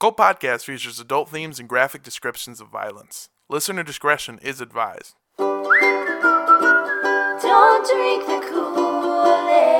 Cult Podcast features adult themes and graphic descriptions of violence. Listener discretion is advised. Don't drink the Kool-Aid.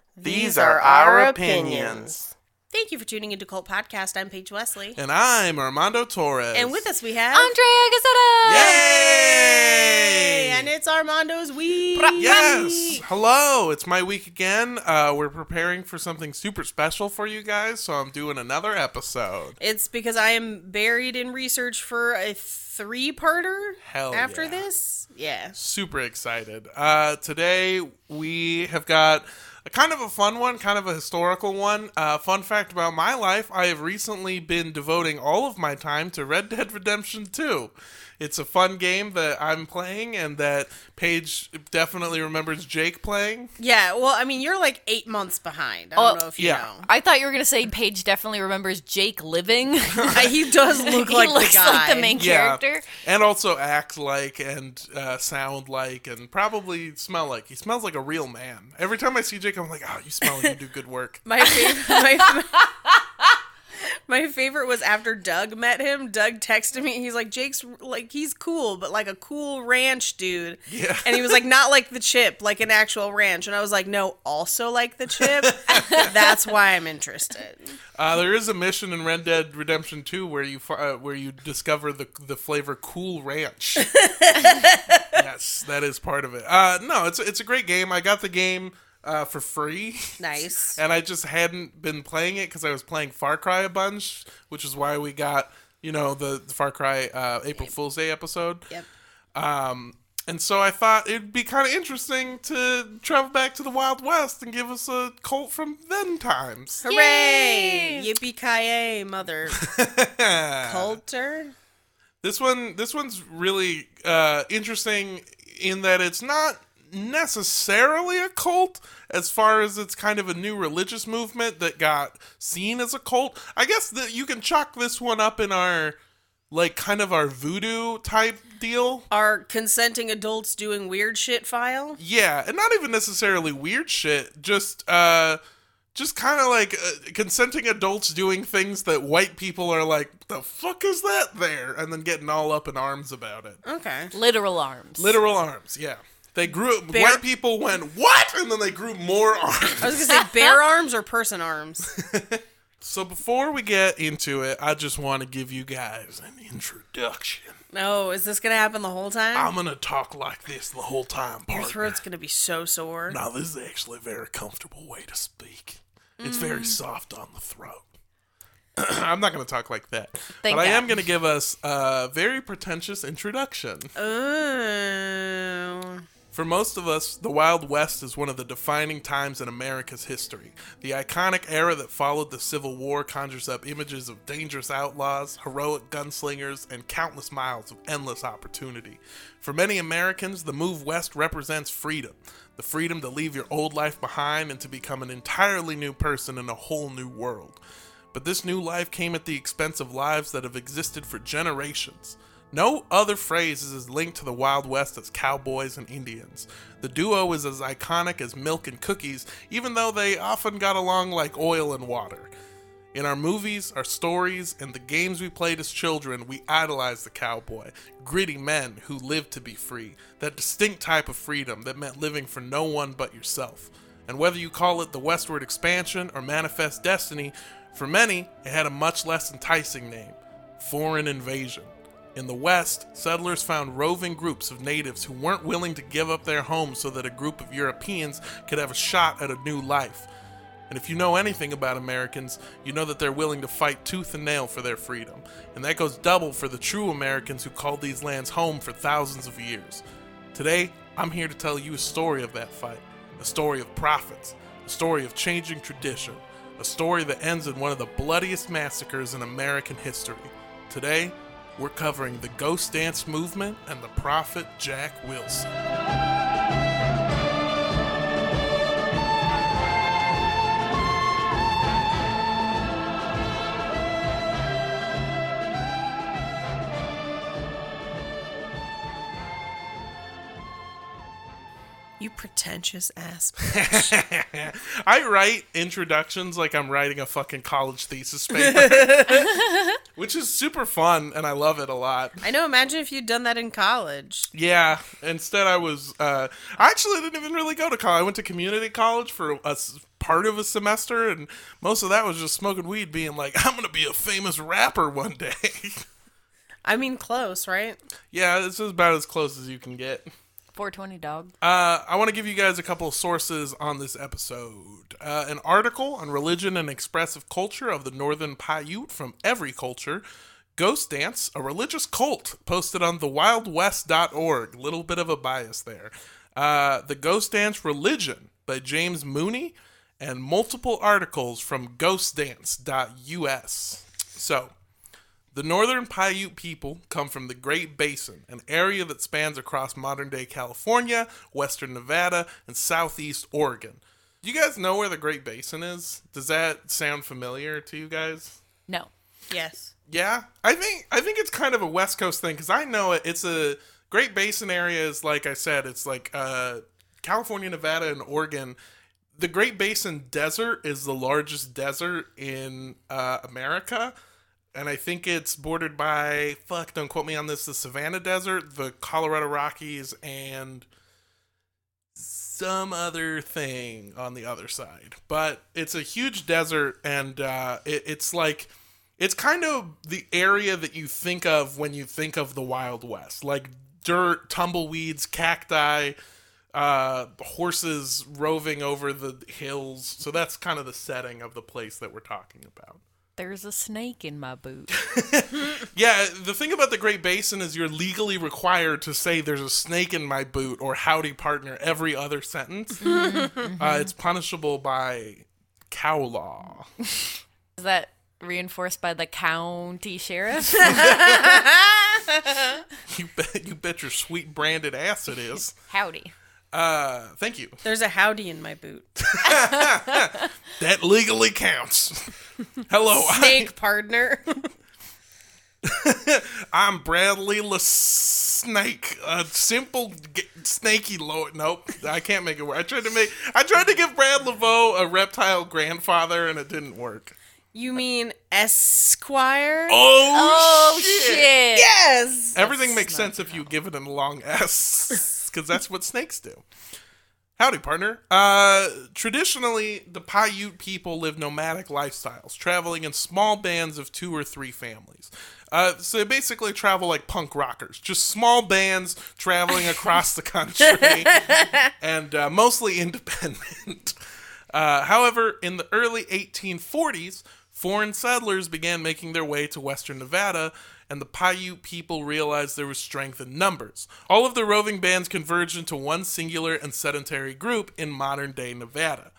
These are our opinions. Thank you for tuning into Cult Podcast. I'm Paige Wesley. And I'm Armando Torres. And with us we have Andrea Gazzetta. Yay! and it's Armando's week. Yes. Hello. It's my week again. Uh, we're preparing for something super special for you guys, so I'm doing another episode. It's because I am buried in research for a three-parter Hell after yeah. this. Yeah. Super excited. Uh, today we have got a kind of a fun one, kind of a historical one. Uh, fun fact about my life: I have recently been devoting all of my time to Red Dead Redemption 2. It's a fun game that I'm playing, and that Paige definitely remembers Jake playing. Yeah, well, I mean, you're like eight months behind. I Oh, don't know if you yeah. know. I thought you were gonna say Paige definitely remembers Jake living. he does look like he looks the guy. like the main Yeah. character. and also act like and uh, sound like and probably smell like he smells like a real man. Every time I see Jake, I'm like, oh, you smell like you do good work. My favorite. My, my favorite was after Doug met him. Doug texted me. He's like, Jake's like he's cool, but like a cool ranch dude. Yeah. And he was like, not like the chip, like an actual ranch. And I was like, no, also like the chip. That's why I'm interested. Uh, there is a mission in Red Dead Redemption 2 where you uh, where you discover the the flavor Cool Ranch. yes, that is part of it. Uh, no, it's it's a great game. I got the game uh, for free. Nice. and I just hadn't been playing it because I was playing Far Cry a bunch, which is why we got you know the, the Far Cry uh, April Fool's Day episode. Yep. Um, and so I thought it'd be kind of interesting to travel back to the Wild West and give us a cult from then times. Hooray! Yippee ki mother culter. This one, this one's really uh, interesting in that it's not necessarily a cult as far as it's kind of a new religious movement that got seen as a cult. I guess that you can chalk this one up in our like kind of our voodoo type deal. Are consenting adults doing weird shit file? Yeah, and not even necessarily weird shit, just uh just kind of like uh, consenting adults doing things that white people are like, the fuck is that there? And then getting all up in arms about it. Okay. Literal arms. Literal arms, yeah. They grew. Bear- White people went what, and then they grew more arms. I was gonna say bear arms or person arms. So before we get into it, I just want to give you guys an introduction. No, is this gonna happen the whole time? I'm gonna talk like this the whole time, Your partner. throat's gonna be so sore. Now this is actually a very comfortable way to speak. It's very mm. soft on the throat. I'm not gonna talk like that, Thank but I am gonna give us a very pretentious introduction. Oh. For most of us, the Wild West is one of the defining times in America's history. The iconic era that followed the Civil War conjures up images of dangerous outlaws, heroic gunslingers, and countless miles of endless opportunity. For many Americans, the move west represents freedom the freedom to leave your old life behind and to become an entirely new person in a whole new world. But this new life came at the expense of lives that have existed for generations. No other phrase is as linked to the Wild West as cowboys and Indians. The duo is as iconic as milk and cookies, even though they often got along like oil and water. In our movies, our stories, and the games we played as children, we idolized the cowboy, gritty men who lived to be free, that distinct type of freedom that meant living for no one but yourself. And whether you call it the westward expansion or manifest destiny, for many, it had a much less enticing name foreign invasion. In the West, settlers found roving groups of natives who weren't willing to give up their homes so that a group of Europeans could have a shot at a new life. And if you know anything about Americans, you know that they're willing to fight tooth and nail for their freedom. And that goes double for the true Americans who called these lands home for thousands of years. Today, I'm here to tell you a story of that fight, a story of prophets, a story of changing tradition, a story that ends in one of the bloodiest massacres in American history. Today, we're covering the Ghost Dance movement and the prophet Jack Wilson. Pretentious ass. I write introductions like I'm writing a fucking college thesis paper, which is super fun and I love it a lot. I know. Imagine if you'd done that in college. Yeah, instead I was. Uh, I actually didn't even really go to college. I went to community college for a part of a semester, and most of that was just smoking weed, being like, "I'm gonna be a famous rapper one day." I mean, close, right? yeah, this is about as close as you can get. 420 dog. Uh, I want to give you guys a couple of sources on this episode. Uh, an article on religion and expressive culture of the Northern Paiute from Every Culture. Ghost Dance, a religious cult, posted on thewildwest.org. Little bit of a bias there. Uh, the Ghost Dance Religion by James Mooney, and multiple articles from ghostdance.us. So, the Northern Paiute people come from the Great Basin, an area that spans across modern day California, western Nevada, and southeast Oregon. Do you guys know where the Great Basin is? Does that sound familiar to you guys? No. Yes. Yeah, I think I think it's kind of a West Coast thing because I know it. It's a Great Basin area is like I said, it's like uh, California, Nevada, and Oregon. The Great Basin Desert is the largest desert in uh, America, and I think it's bordered by fuck. Don't quote me on this. The Savannah Desert, the Colorado Rockies, and some other thing on the other side. But it's a huge desert, and uh, it, it's like it's kind of the area that you think of when you think of the Wild West, like dirt, tumbleweeds, cacti, uh, horses roving over the hills. So that's kind of the setting of the place that we're talking about. There's a snake in my boot. Yeah, the thing about the Great Basin is you're legally required to say there's a snake in my boot or howdy partner every other sentence. uh, it's punishable by cow law. Is that reinforced by the county sheriff? You bet, you bet your sweet branded ass it is. Howdy. Uh, thank you. There's a howdy in my boot. That legally counts. Hello, I, Snake partner. I'm Bradley La Snake, a simple g- snaky lord. Nope, I can't make it work. I tried to make, I tried to give Brad Laveau a reptile grandfather, and it didn't work. You mean Esquire? Oh, Oh, shit! shit. Yes. Everything makes sense if you give it a long S, because that's what snakes do. Howdy, partner. Uh, traditionally, the Paiute people live nomadic lifestyles, traveling in small bands of two or three families. Uh, so they basically travel like punk rockers, just small bands traveling across the country, and uh, mostly independent. Uh, however, in the early 1840s, foreign settlers began making their way to western Nevada, and the Paiute people realized there was strength in numbers. All of the roving bands converged into one singular and sedentary group in modern day Nevada.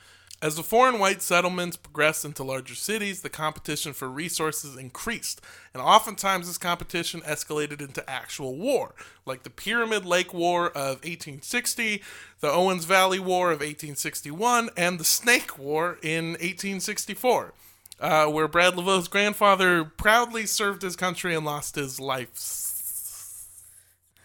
As the foreign white settlements progressed into larger cities, the competition for resources increased, and oftentimes this competition escalated into actual war, like the Pyramid Lake War of 1860, the Owens Valley War of 1861, and the Snake War in 1864, uh, where Brad Laveau's grandfather proudly served his country and lost his life.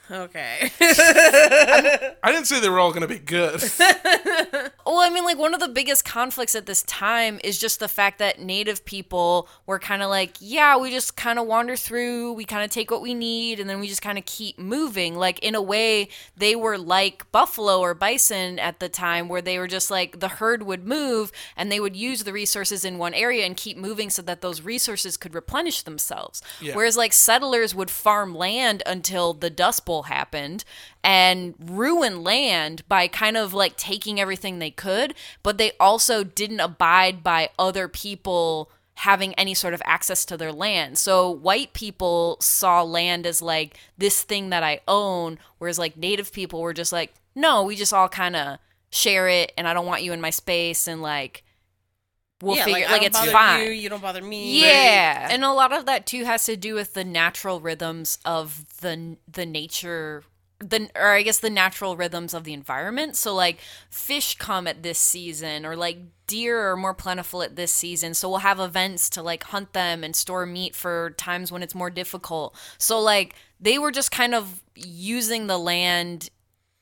Okay. I didn't say they were all going to be good. Well, I mean, like one of the biggest conflicts at this time is just the fact that Native people were kind of like, yeah, we just kind of wander through, we kind of take what we need, and then we just kind of keep moving. Like in a way, they were like buffalo or bison at the time, where they were just like the herd would move and they would use the resources in one area and keep moving so that those resources could replenish themselves. Yeah. Whereas like settlers would farm land until the Dust Bowl happened and ruin land by kind of like taking everything they could, but they also didn't abide by other people having any sort of access to their land. So white people saw land as like this thing that I own, whereas like native people were just like, no, we just all kind of share it and I don't want you in my space and like we'll yeah, figure like, like, it's fine. You, you don't bother me. Yeah, and a lot of that too has to do with the natural rhythms of the the nature the or I guess the natural rhythms of the environment. So like fish come at this season or like deer are more plentiful at this season. So we'll have events to like hunt them and store meat for times when it's more difficult. So like they were just kind of using the land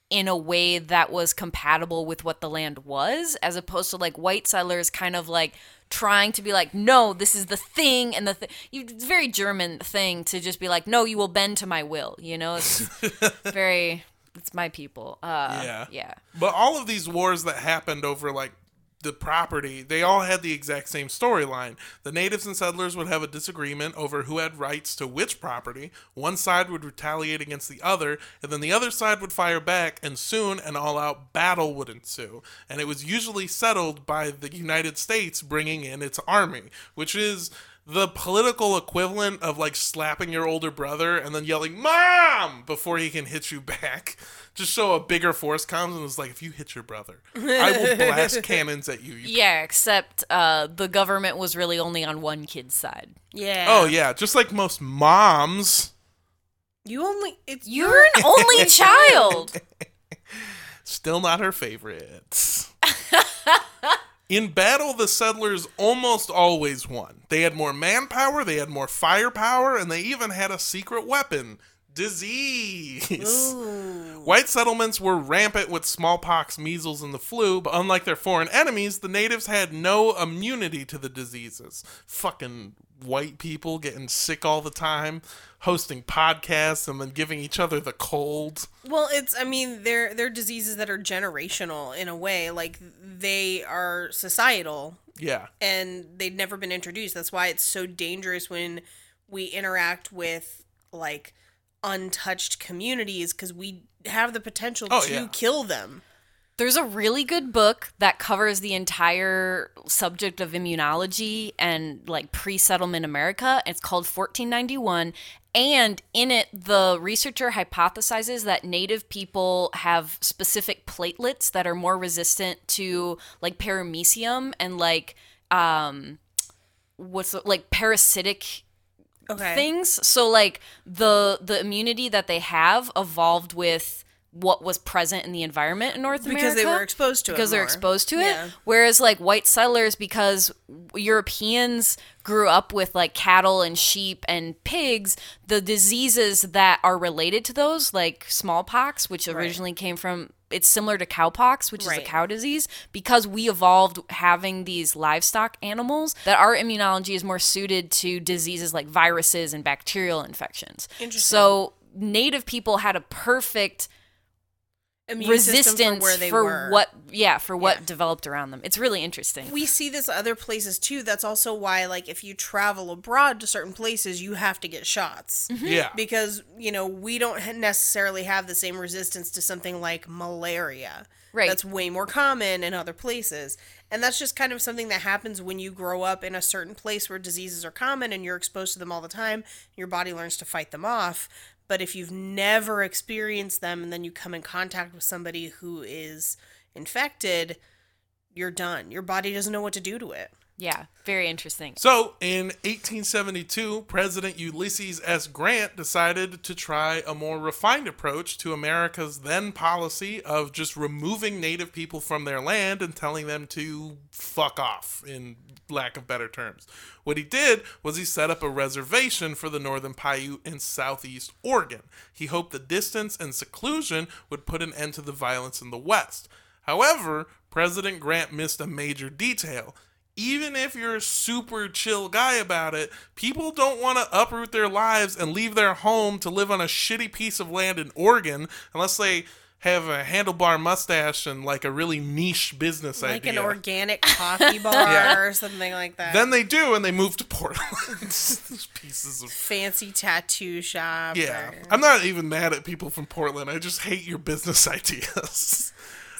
in a way that was compatible with what the land was as opposed to like white settlers kind of like trying to be like no this is the thing and the th- it's a very german thing to just be like no you will bend to my will you know it's very it's my people uh Yeah. yeah But all of these wars that happened over like the property, they all had the exact same storyline. The natives and settlers would have a disagreement over who had rights to which property. One side would retaliate against the other, and then the other side would fire back, and soon an all out battle would ensue. And it was usually settled by the United States bringing in its army, which is the political equivalent of like slapping your older brother and then yelling "mom" before he can hit you back. Just so a bigger force comes and it's like, if you hit your brother, I will blast cannons at you. you yeah except uh the government was really only on one kid's side Yeah. Oh yeah, just like most moms. You only. It's you're an only child Still not her favorite. In battle, the settlers almost always won. They had more manpower, they had more firepower, and they even had a secret weapon disease. White settlements were rampant with smallpox, measles, and the flu, but unlike their foreign enemies, the natives had no immunity to the diseases. Fucking white people getting sick all the time, hosting podcasts, and then giving each other the cold. Well, it's I mean, they're they're diseases that are generational in a way. Like they are societal Yeah. and they've never been introduced. That's why it's so dangerous when we interact with like untouched communities because we have the potential Oh, to yeah. kill them. There's a really good book that covers the entire subject of immunology and like pre-settlement America. It's called 1491 and in it the researcher hypothesizes that native people have specific platelets that are more resistant to like paramecium and like um what's the- like parasitic Okay. things. So like the the immunity that they have evolved with what was present in the environment in North America Because they were exposed to it because they're exposed to it. Yeah. Whereas like white settlers, because Europeans grew up with like cattle and sheep and pigs, the diseases that are related to those, like smallpox, which originally came from it's similar to cowpox, which is a cow disease, because we evolved having these livestock animals that our immunology is more suited to diseases like viruses and bacterial infections. Interesting. So native people had a perfect resistance for where they for were. what yeah for what Yeah. developed around them it's really interesting we see this other places too. That's also why, like, if you travel abroad to certain places, you have to get shots mm-hmm. Yeah. because you know we don't necessarily have the same resistance to something like malaria. Right. That's way more common in other places, and that's just kind of something that happens when you grow up in a certain place where diseases are common and you're exposed to them all the time. Your body learns to fight them off. But if you've never experienced them and then you come in contact with somebody who is infected, you're done. Your body doesn't know what to do to it. Yeah very interesting So, in 1872, President Ulysses S. Grant decided to try a more refined approach to America's then policy of just removing native people from their land and telling them to fuck off, in lack of better terms. What he did was he set up a reservation for the Northern Paiute in southeast Oregon. He hoped the distance and seclusion would put an end to the violence in the West. However, President Grant missed a major detail even if you're a super chill guy about it, people don't want to uproot their lives and leave their home to live on a shitty piece of land in Oregon unless they have a handlebar mustache and like a really niche business Like idea. Like an organic coffee bar Yeah. or something like that. then they do and they move to Portland. Pieces of fancy tattoo shop. yeah. or I'm not even mad at people from Portland. I just hate your business ideas.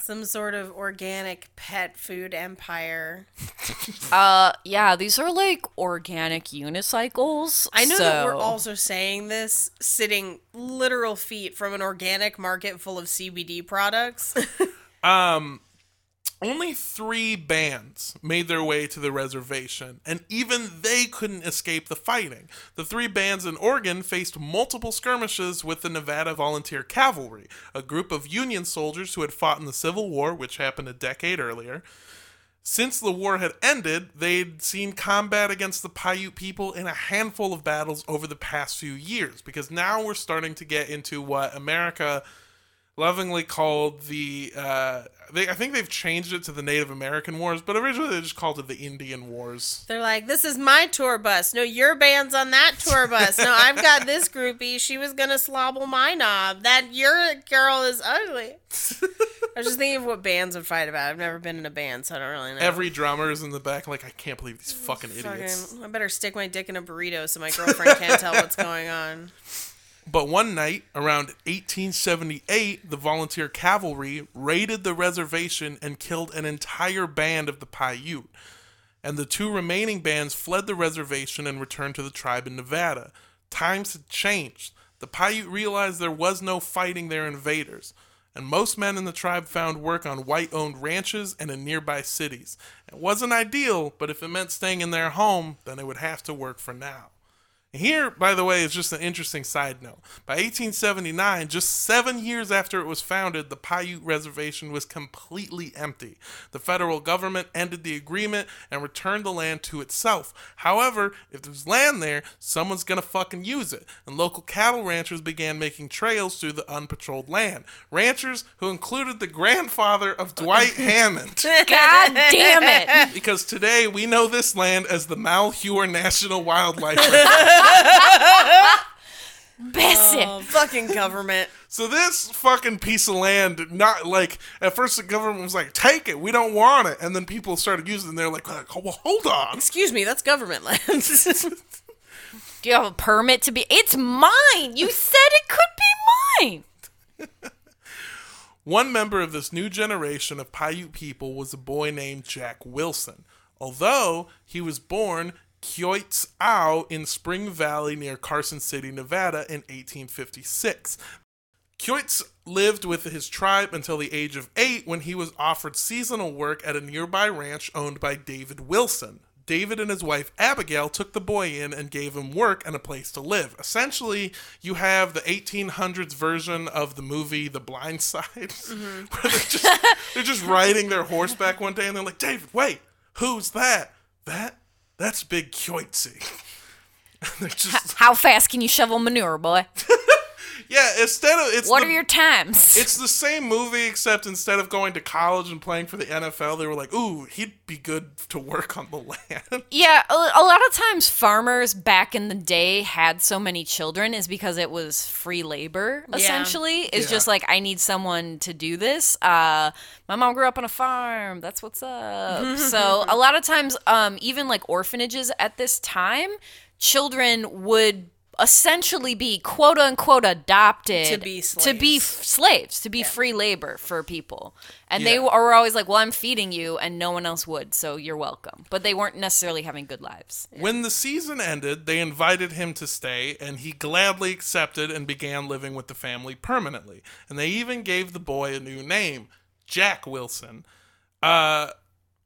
Some sort of organic pet food empire. uh yeah these are like organic unicycles I know that we're also saying this sitting literal feet from an organic market full of CBD products. Only three bands made their way to the reservation, and even they couldn't escape the fighting. The three bands in Oregon faced multiple skirmishes with the Nevada Volunteer Cavalry, a group of Union soldiers who had fought in the Civil War, which happened a decade earlier. Since the war had ended, they'd seen combat against the Paiute people in a handful of battles over the past few years, because now we're starting to get into what America lovingly called the uh, they I think they've changed it to the Native American Wars, but originally they just called it the Indian Wars. They're like, this is my tour bus. No, your band's on that tour bus. No, I've got this groupie. She was gonna slobble my knob. That your girl is ugly. I was just thinking of what bands would fight about. I've never been in a band, so I don't really know. Every drummer is in the back like I can't believe these fucking idiots. Fucking, I better stick my dick in a burrito so my girlfriend can't tell what's going on. But one night, around 1878, the volunteer cavalry raided the reservation and killed an entire band of the Paiute. And the two remaining bands fled the reservation and returned to the tribe in Nevada. Times had changed. The Paiute realized there was no fighting their invaders, and most men in the tribe found work on white owned ranches and in nearby cities. It wasn't ideal, but if it meant staying in their home, then they would have to work for now. Here, by the way, is just an interesting side note. By 1879, just seven years after it was founded, the Paiute Reservation was completely empty. The federal government ended the agreement and returned the land to itself. However, if there's land there, someone's gonna fucking use it, and local cattle ranchers began making trails through the unpatrolled land. Ranchers who included the grandfather of Dwight Hammond. God damn it. Because today we know this land as the Malheur National Wildlife Refuge. Bessie. Oh, fucking government. So this fucking piece of land, not like at first the government was like, "Take it, we don't want it," and then people started using. it, and They're like, "Oh, "Well, hold on." Excuse me, that's government land. Do you have a permit to be? It's mine. You said it could be mine. One member of this new generation of Paiute people was a boy named Jack Wilson. Although he was born Kyoitz Au in Spring Valley near Carson City, Nevada in 1856. Kyoitz lived with his tribe until the age of eight when he was offered seasonal work at a nearby ranch owned by David Wilson. David and his wife Abigail took the boy in and gave him work and a place to live. Essentially, you have the 1800s version of the movie The Blind Side, mm-hmm. where they're just, they're just riding their horseback one day and they're like, David, wait, who's that? That? That's Big Kyoitzy. just, How fast can you shovel manure, boy? yeah, instead of, it's What the- are your times? It's the same movie, except instead of going to college and playing for the NFL, they were like, "Ooh, he'd be good to work on the land." Yeah, a, a lot of times farmers back in the day had so many children is because it was free labor. Essentially, it's Yeah. just like I need someone to do this. Uh, my mom grew up on a farm. That's what's up. so a lot of times, um, even like orphanages at this time, children would essentially be quote unquote adopted To be to be slaves. f- slaves to be free labor for people and they were always like well i'm feeding you and no one else would so you're welcome but they weren't necessarily having good lives When the season ended, they invited him to stay, and he gladly accepted and began living with the family permanently. And they even gave the boy a new name, Jack Wilson. Uh,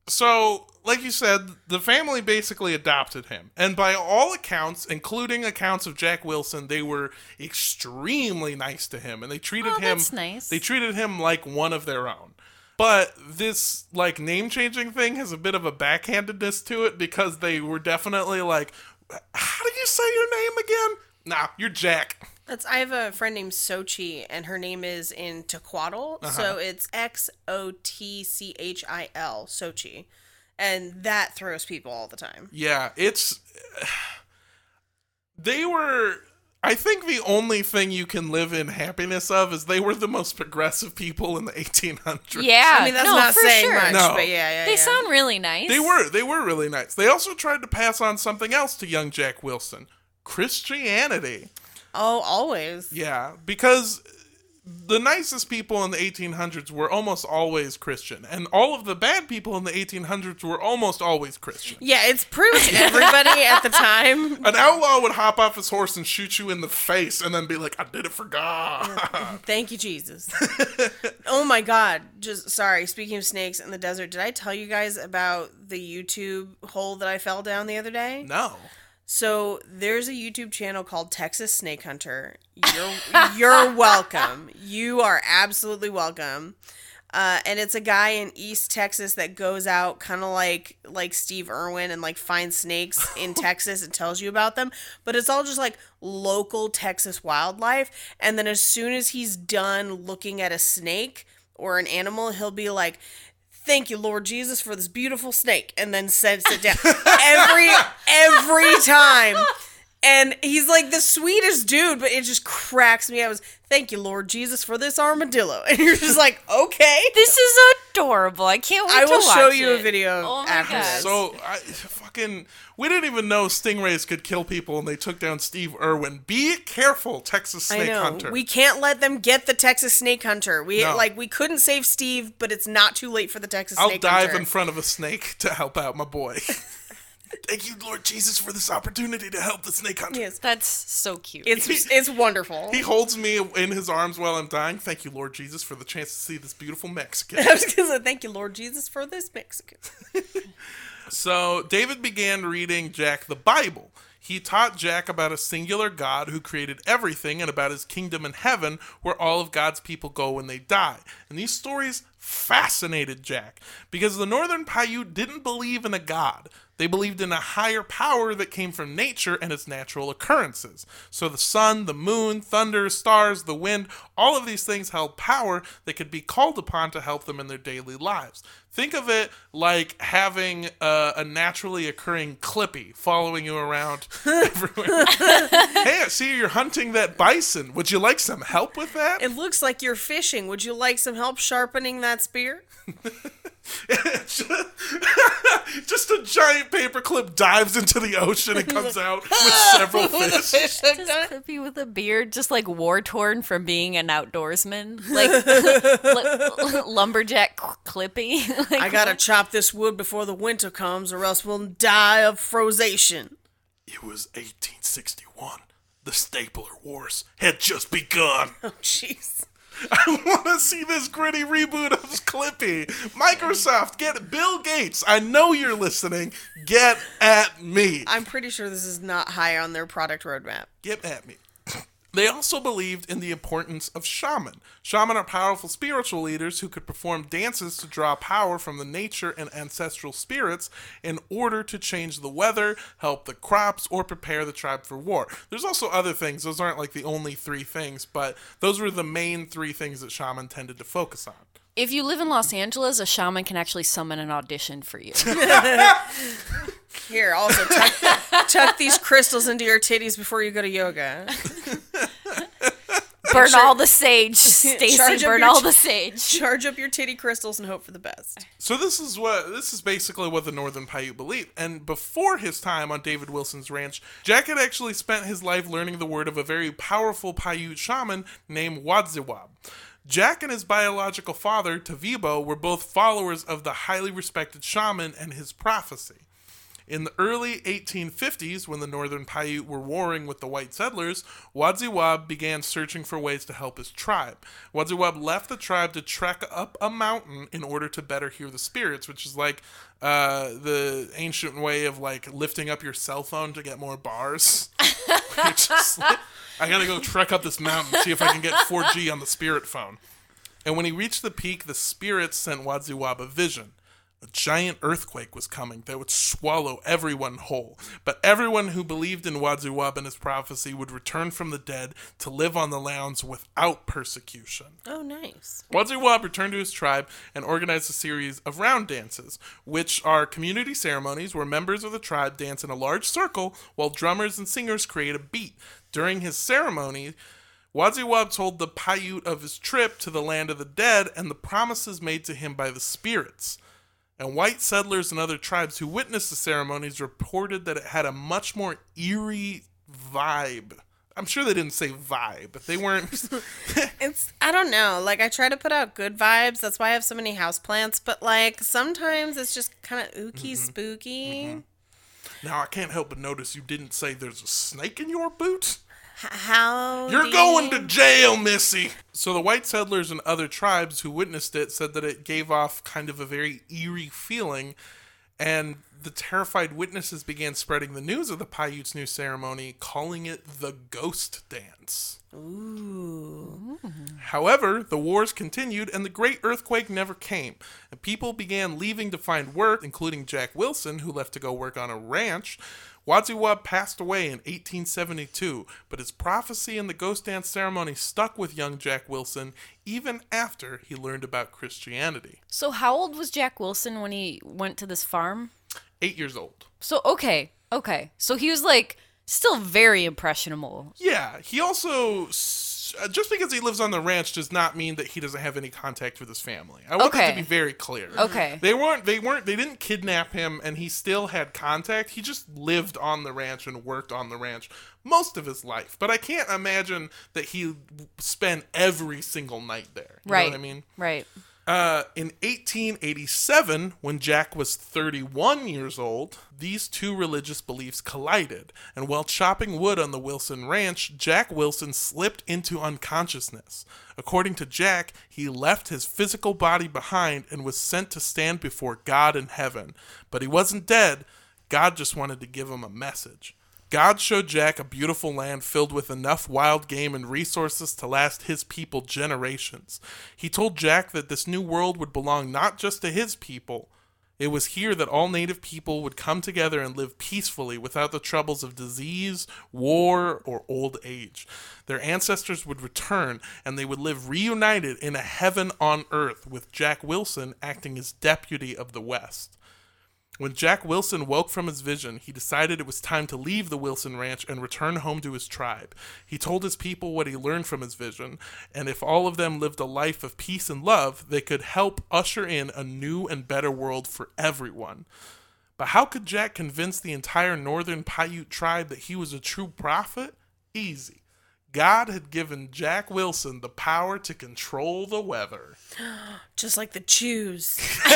so, like you said, the family basically adopted him. And by all accounts, including accounts of Jack Wilson, they were extremely nice to him, and they treated Oh, him. that's nice. They treated him like one of their own. But this like name changing thing has a bit of a backhandedness to it because they were definitely like, "How do you say your name again?" Nah, you're Jack. That's I have a friend named Sochi, and her name is in Tequatl, so uh-huh. it's X O T C H I L, Sochi, and that throws people all the time. Yeah, it's. They were. I think the only thing you can live in happiness of is they were the most progressive people in the 1800s. yeah I mean, that's no, not for saying sure. much, No. but yeah, yeah, they yeah. sound really nice They were. They were really nice. They also tried to pass on something else to young Jack Wilson Christianity. Oh, always. Yeah, because the nicest people in the 1800s were almost always Christian, and all of the bad people in the 1800s were almost always Christian. Yeah, it's pretty much everybody at the time. An outlaw would hop off his horse and shoot you in the face, and then be like, "I did it for God." Thank you, Jesus. oh my God. Just sorry. Speaking of snakes in the desert, did I tell you guys about the YouTube hole that I fell down the other day? no. So there's a YouTube channel called Texas Snake Hunter. You're you're welcome. You are absolutely welcome. Uh, and it's a guy in East Texas that goes out kind of like like Steve Irwin and like finds snakes in Texas and tells you about them. But it's all just like local Texas wildlife. And then as soon as he's done looking at a snake or an animal, he'll be like, thank you lord jesus for this beautiful snake and then sets it down. Every every time. And he's like the sweetest dude but it just cracks me. I was thank you lord jesus for this armadillo and you're just like okay This is adorable. I can't wait i to will show watch you a video Oh my after gosh. this So I fucking we didn't even know stingrays could kill people, and they took down Steve Irwin. Be careful, Texas I Snake know. Hunter. We can't let them get the Texas Snake Hunter. We No. like we couldn't save Steve, but it's not too late for the Texas snake hunter. I'll dive Hunter. in front of a snake to help out my boy. Thank you, Lord Jesus, for this opportunity to help the snake hunter. Yes. That's so cute. It's it's wonderful. He holds me in his arms while I'm dying. Thank you, Lord Jesus, for the chance to see this beautiful Mexican. I was gonna say thank you, Lord Jesus, for this Mexican. So David began reading Jack the Bible. He taught Jack about a singular God who created everything and about his kingdom in heaven where all of God's people go when they die. And these stories fascinated Jack because the Northern Paiute didn't believe in a God. They believed in a higher power that came from nature and its natural occurrences. So the sun, the moon, thunder, stars, the wind, all of these things held power that could be called upon to help them in their daily lives. Think of it like having a, a naturally occurring clippy following you around everywhere. hey, I see you're hunting that bison. Would you like some help with that? It looks like you're fishing. Would you like some help sharpening that spear? Just a giant paperclip dives into the ocean and comes out with several fish. Just Clippy with a beard, just like war torn from being an outdoorsman, like l- lumberjack Clippy. Like, I gotta chop this wood before the winter comes, or else we'll die of frozation. It was 1861. The Stapler Wars had just begun. Oh, jeez. I want to see this gritty reboot of Clippy. Microsoft, get Bill Gates. I know you're listening. Get at me. I'm pretty sure this is not high on their product roadmap. Get at me. They also believed in the importance of shaman. Shaman are powerful spiritual leaders who could perform dances to draw power from the nature and ancestral spirits in order to change the weather, help the crops, or prepare the tribe for war. There's also other things. Those aren't like the only three things, but those were the main three things that shaman tended to focus on. If you live in Los Angeles, a shaman can actually summon an audition for you. Here, also tuck, tuck these crystals into your titties before you go to yoga. burn all the sage, Stacy. Charge Burn all ch- the sage. Charge up your titty crystals and hope for the best. So this is what this is basically what the Northern Paiute believed. And before his time on David Wilson's ranch, Jack had actually spent his life learning the word of a very powerful Paiute shaman named Wadziwab. Jack and his biological father, Tavibo, were both followers of the highly respected shaman and his prophecy. In the early 1850s, when the Northern Paiute were warring with the white settlers, Wadziwab began searching for ways to help his tribe. Wadziwab left the tribe to trek up a mountain in order to better hear the spirits, which is like uh, the ancient way of like lifting up your cell phone to get more bars. Just like, I gotta go trek up this mountain, see if I can get 4G on the spirit phone. And when he reached the peak, the spirits sent Wadziwab a vision. A giant earthquake was coming that would swallow everyone whole. But everyone who believed in Wadziwab and his prophecy would return from the dead to live on the lands without persecution. Oh, nice. Wadziwab returned to his tribe and organized a series of round dances, which are community ceremonies where members of the tribe dance in a large circle while drummers and singers create a beat. During his ceremony, Wadziwab told the Paiute of his trip to the land of the dead and the promises made to him by the spirits. And white settlers and other tribes who witnessed the ceremonies reported that it had a much more eerie vibe. I'm sure they didn't say vibe. But they weren't. It's I don't know. Like I try to put out good vibes. That's why I have so many houseplants. But like sometimes it's just kind of ooky mm-hmm. spooky. Mm-hmm. now I can't help but notice you didn't say there's a snake in your boot. How You're going you- to jail, Missy. So the white settlers and other tribes who witnessed it said that it gave off kind of a very eerie feeling, and the terrified witnesses began spreading the news of the Paiutes' new ceremony, calling it the ghost dance. Ooh. However, the wars continued and the great earthquake never came. And people began leaving to find work, including Jack Wilson, who left to go work on a ranch. Wadziwa passed away in 1872, but his prophecy and the ghost dance ceremony stuck with young Jack Wilson even after he learned about Christianity. So how old was Jack Wilson when he went to this farm? Eight years old. So okay, okay. So he was like still very impressionable. Yeah, he also. Uh, Just because he lives on the ranch does not mean that he doesn't have any contact with his family. I want that to be very clear. Okay. They weren't. They weren't. They didn't kidnap him, and he still had contact. He just lived on the ranch and worked on the ranch most of his life. But I can't imagine that he spent every single night there. You right. Know what I mean? Right. Uh, in 1887, when Jack was 31 years old, these two religious beliefs collided, and while chopping wood on the Wilson ranch, Jack Wilson slipped into unconsciousness. According to Jack, he left his physical body behind and was sent to stand before God in heaven. But he wasn't dead, God just wanted to give him a message. God showed Jack a beautiful land filled with enough wild game and resources to last his people generations. He told Jack that this new world would belong not just to his people. It was here that all native people would come together and live peacefully without the troubles of disease, war, or old age. Their ancestors would return and they would live reunited in a heaven on earth with Jack Wilson acting as deputy of the West. When Jack Wilson woke from his vision, he decided it was time to leave the Wilson Ranch and return home to his tribe. He told his people what he learned from his vision, and if all of them lived a life of peace and love, they could help usher in a new and better world for everyone. But how could Jack convince the entire northern Paiute tribe that he was a true prophet? Easy. God had given Jack Wilson the power to control the weather. Just like the Jews.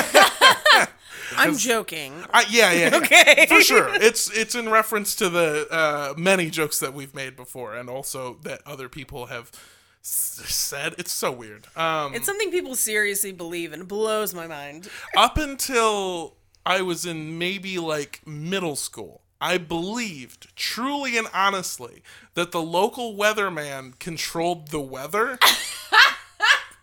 I'm joking. I, yeah, yeah, Okay. for sure. It's it's in reference to the uh, many jokes that we've made before, and also that other people have s- said. It's so weird. Um, It's something people seriously believe and it blows my mind. up until I was in maybe like middle school, I believed truly and honestly that the local weatherman controlled the weather.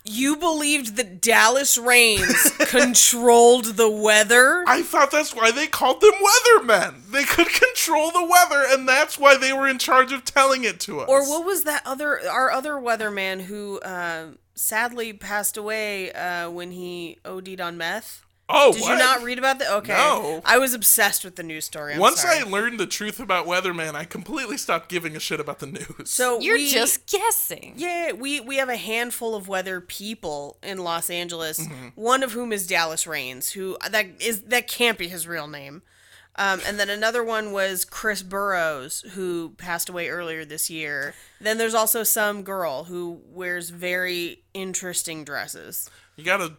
You believed that Dallas Raines controlled the weather? I thought that's why they called them weathermen. They could control the weather, and that's why they were in charge of telling it to us. Or what was that other our other weatherman who uh, sadly passed away uh, when he OD'd on meth? Oh, Did what? you not read about the? Okay. No. I was obsessed with the news story. I'm Once sorry. I learned the truth about weatherman, I completely stopped giving a shit about the news. so You're we- just guessing. Yeah, we we have a handful of weather people in Los Angeles. Mm-hmm. One of whom is Dallas Raines, who that is that can't be his real name. Um, and then another one was Chris Burrous, who passed away earlier this year. Then there's also some girl who wears very interesting dresses. you gotta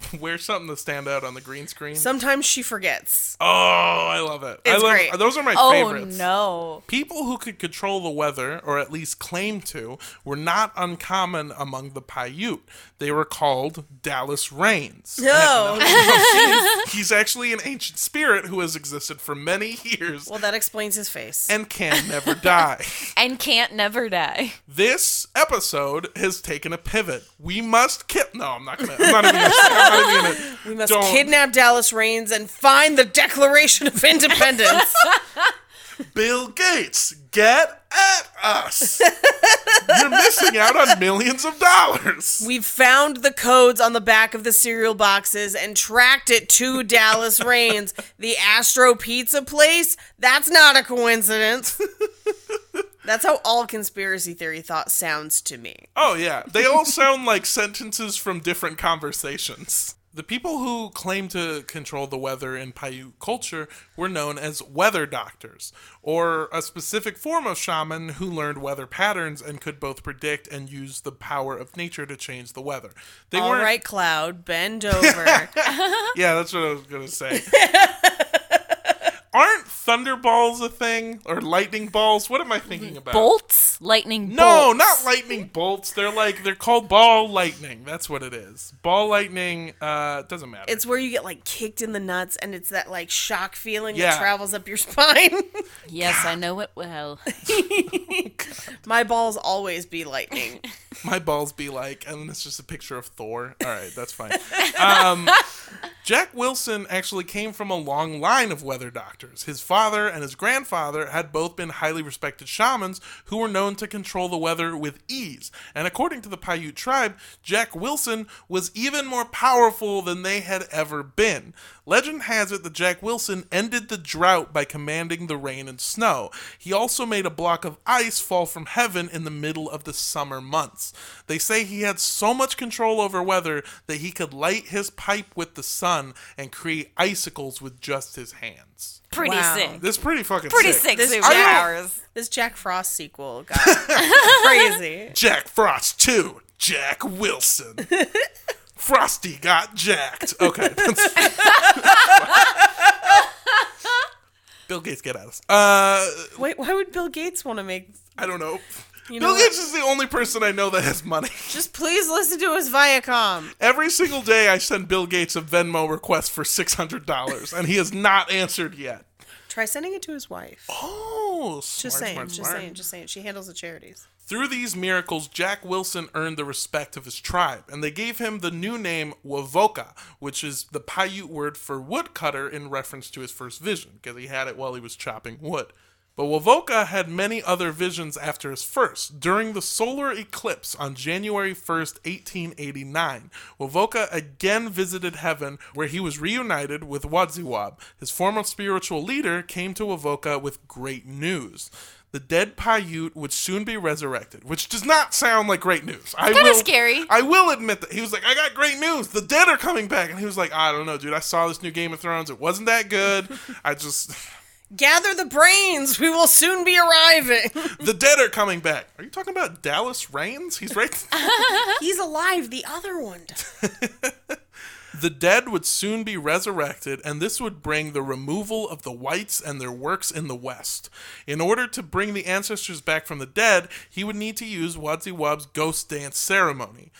wear something to stand out on the green screen. Sometimes she forgets. oh, I love it. I It's love great. those are my Oh favorites. no. People who could control the weather, or at least claim to, were not uncommon among the Paiute. They were called Dallas Raines. No. he's, uh, he's actually an ancient spirit who has existed for many years well, that explains his face. and can never die. And can't never die. This episode has taken a pivot. We must kill. No, I'm not gonna. I'm not even gonna. Say, I'm gonna. we must don't- kidnap Dallas Raines and find the Declaration of Independence. Bill Gates, get at us. You're missing out on millions of dollars. We've found the codes on the back of the cereal boxes and tracked it to Dallas Raines, the Astro Pizza place. That's not a coincidence. That's how all conspiracy theory thought sounds to me. Oh yeah, they all sound like sentences from different conversations. The people who claimed to control the weather in Paiute culture were known as weather doctors, or a specific form of shaman who learned weather patterns and could both predict and use the power of nature to change the weather. They All weren't right, Cloud, bend over. Yeah, that's what I was gonna say. Aren't thunderballs a thing or lightning balls? What am I thinking about? Bolts? Lightning No, bolts. not lightning bolts. They're like they're called ball lightning. That's what it is. Ball lightning. Uh, doesn't matter. it's where you get like kicked in the nuts, and it's that like shock feeling Yeah. that travels up your spine. Yes, I know it well. My balls always be lightning. My balls be like, and then it's just a picture of Thor. All right, that's fine. Um, Jack Wilson actually came from a long line of weather doctors. His father and his grandfather had both been highly respected shamans who were known to control the weather with ease. And according to the Paiute tribe, Jack Wilson was even more powerful than they had ever been. Legend has it that Jack Wilson ended the drought by commanding the rain and snow. He also made a block of ice fall from heaven in the middle of the summer months. They say he had so much control over weather that he could light his pipe with the sun and create icicles with just his hands. Pretty Wow. sick. This is pretty fucking sick. Pretty sick. sick This- superpowers. This Jack Frost sequel got crazy. Jack Frost 2, Jack Wilson. Frosty got jacked. Okay. that's- Bill Gates, get at us. Uh, Wait, why would Bill Gates want to make? I don't know. You Bill Gates is the only person I know that has money. Just please listen to his Viacom. Every single day, I send Bill Gates a Venmo request for six hundred dollars, and he has not answered yet. Try sending it to his wife. Oh, Just saying, smart, just smart. saying, just saying. She handles the charities. Through these miracles, Jack Wilson earned the respect of his tribe, and they gave him the new name Wovoka, which is the Paiute word for woodcutter in reference to his first vision, because he had it while he was chopping wood. But Wovoka had many other visions after his first. During the solar eclipse on January 1st, 1889, Wovoka again visited heaven where he was reunited with Wadziwab. His former spiritual leader came to Wovoka with great news. The dead Paiute would soon be resurrected, which does not sound like great news. I kinda scary. I will admit that he was like, "I got great news. The dead are coming back," and he was like, "I don't know, dude. I saw this new Game of Thrones. It wasn't that good. I just." Gather the brains. We will soon be arriving. The dead are coming back. Are you talking about Dallas Raines? He's right. He's alive. The other one. the dead would soon be resurrected, and this would bring the removal of the whites and their works in the West. In order to bring the ancestors back from the dead, he would need to use Wadziwab's ghost dance ceremony.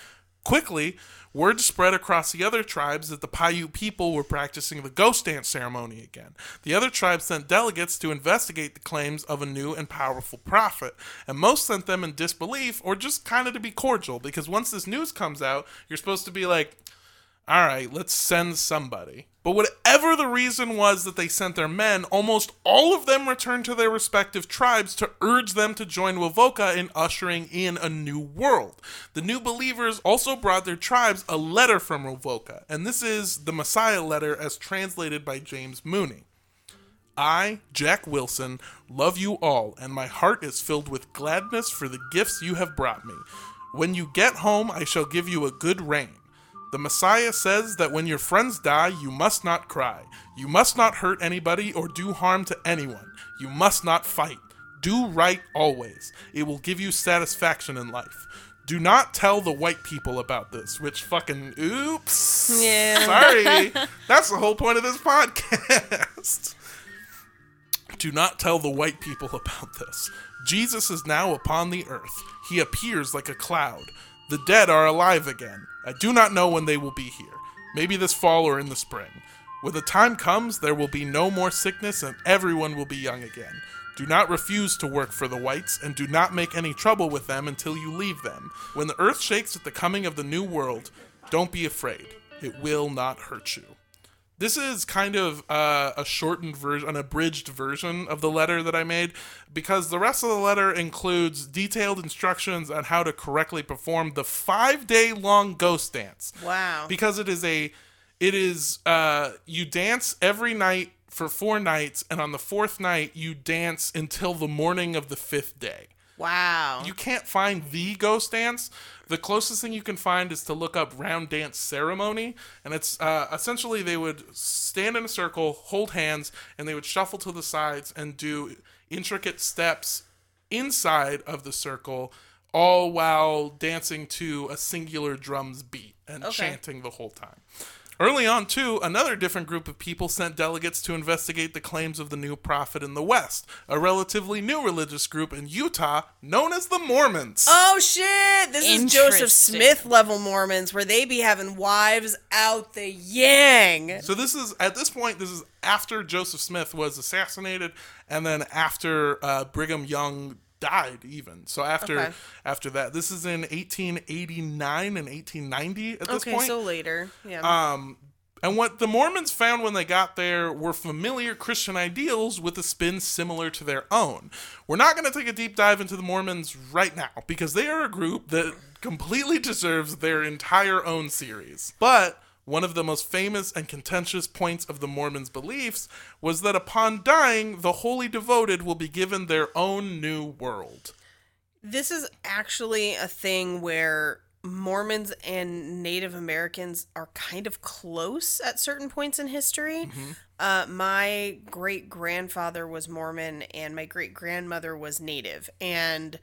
Quickly, word spread across the other tribes that the Paiute people were practicing the ghost dance ceremony again. The other tribes sent delegates to investigate the claims of a new and powerful prophet, and most sent them in disbelief or just kind of to be cordial, because once this news comes out, you're supposed to be like, all right, let's send somebody. But whatever the reason was that they sent their men, almost all of them returned to their respective tribes to urge them to join Wovoka in ushering in a new world. The new believers also brought their tribes a letter from Wovoka, and this is the Messiah letter as translated by James Mooney. I, Jack Wilson, love you all, and my heart is filled with gladness for the gifts you have brought me. When you get home, I shall give you a good rain. The Messiah says that when your friends die, you must not cry. You must not hurt anybody or do harm to anyone. You must not fight. Do right always. It will give you satisfaction in life. Do not tell the white people about this, which fucking oops. Yeah. Sorry. That's the whole point of this podcast. Do not tell the white people about this. Jesus is now upon the earth. He appears like a cloud. The dead are alive again. I do not know when they will be here. Maybe this fall or in the spring. When the time comes, there will be no more sickness and everyone will be young again. Do not refuse to work for the whites, and do not make any trouble with them until you leave them. When the earth shakes at the coming of the new world, don't be afraid. It will not hurt you. This is kind of uh, a shortened version, an abridged version of the letter that I made, because the rest of the letter includes detailed instructions on how to correctly perform the five day long ghost dance. Wow. Because it is a, it is, uh, you dance every night for four nights, and on the fourth night, you dance until the morning of the fifth day. Wow. You can't find the ghost dance. The closest thing you can find is to look up round dance ceremony, and it's uh, essentially they would stand in a circle, hold hands, and they would shuffle to the sides and do intricate steps inside of the circle, all while dancing to a singular drum's beat and chanting the whole time. Early on, too, another different group of people sent delegates to investigate the claims of the new prophet in the West, a relatively new religious group in Utah known as the Mormons. Oh shit! This is Joseph Smith level Mormons where they be having wives out the yang. So this is at this point this is after Joseph Smith was assassinated, and then after uh, Brigham Young died. Even so, after Okay. after that, this is in 1889 and 1890 at this Okay, point. so later. Yeah. Um, and what the Mormons found when they got there were familiar Christian ideals with a spin similar to their own. We're not going to take a deep dive into the Mormons right now because they are a group that completely deserves their entire own series. But one of the most famous and contentious points of the Mormons' beliefs was that upon dying, the wholly devoted will be given their own new world. this is actually a thing where Mormons and Native Americans are kind of close at certain points in history. Uh, my great grandfather was Mormon, and my great grandmother was Native, and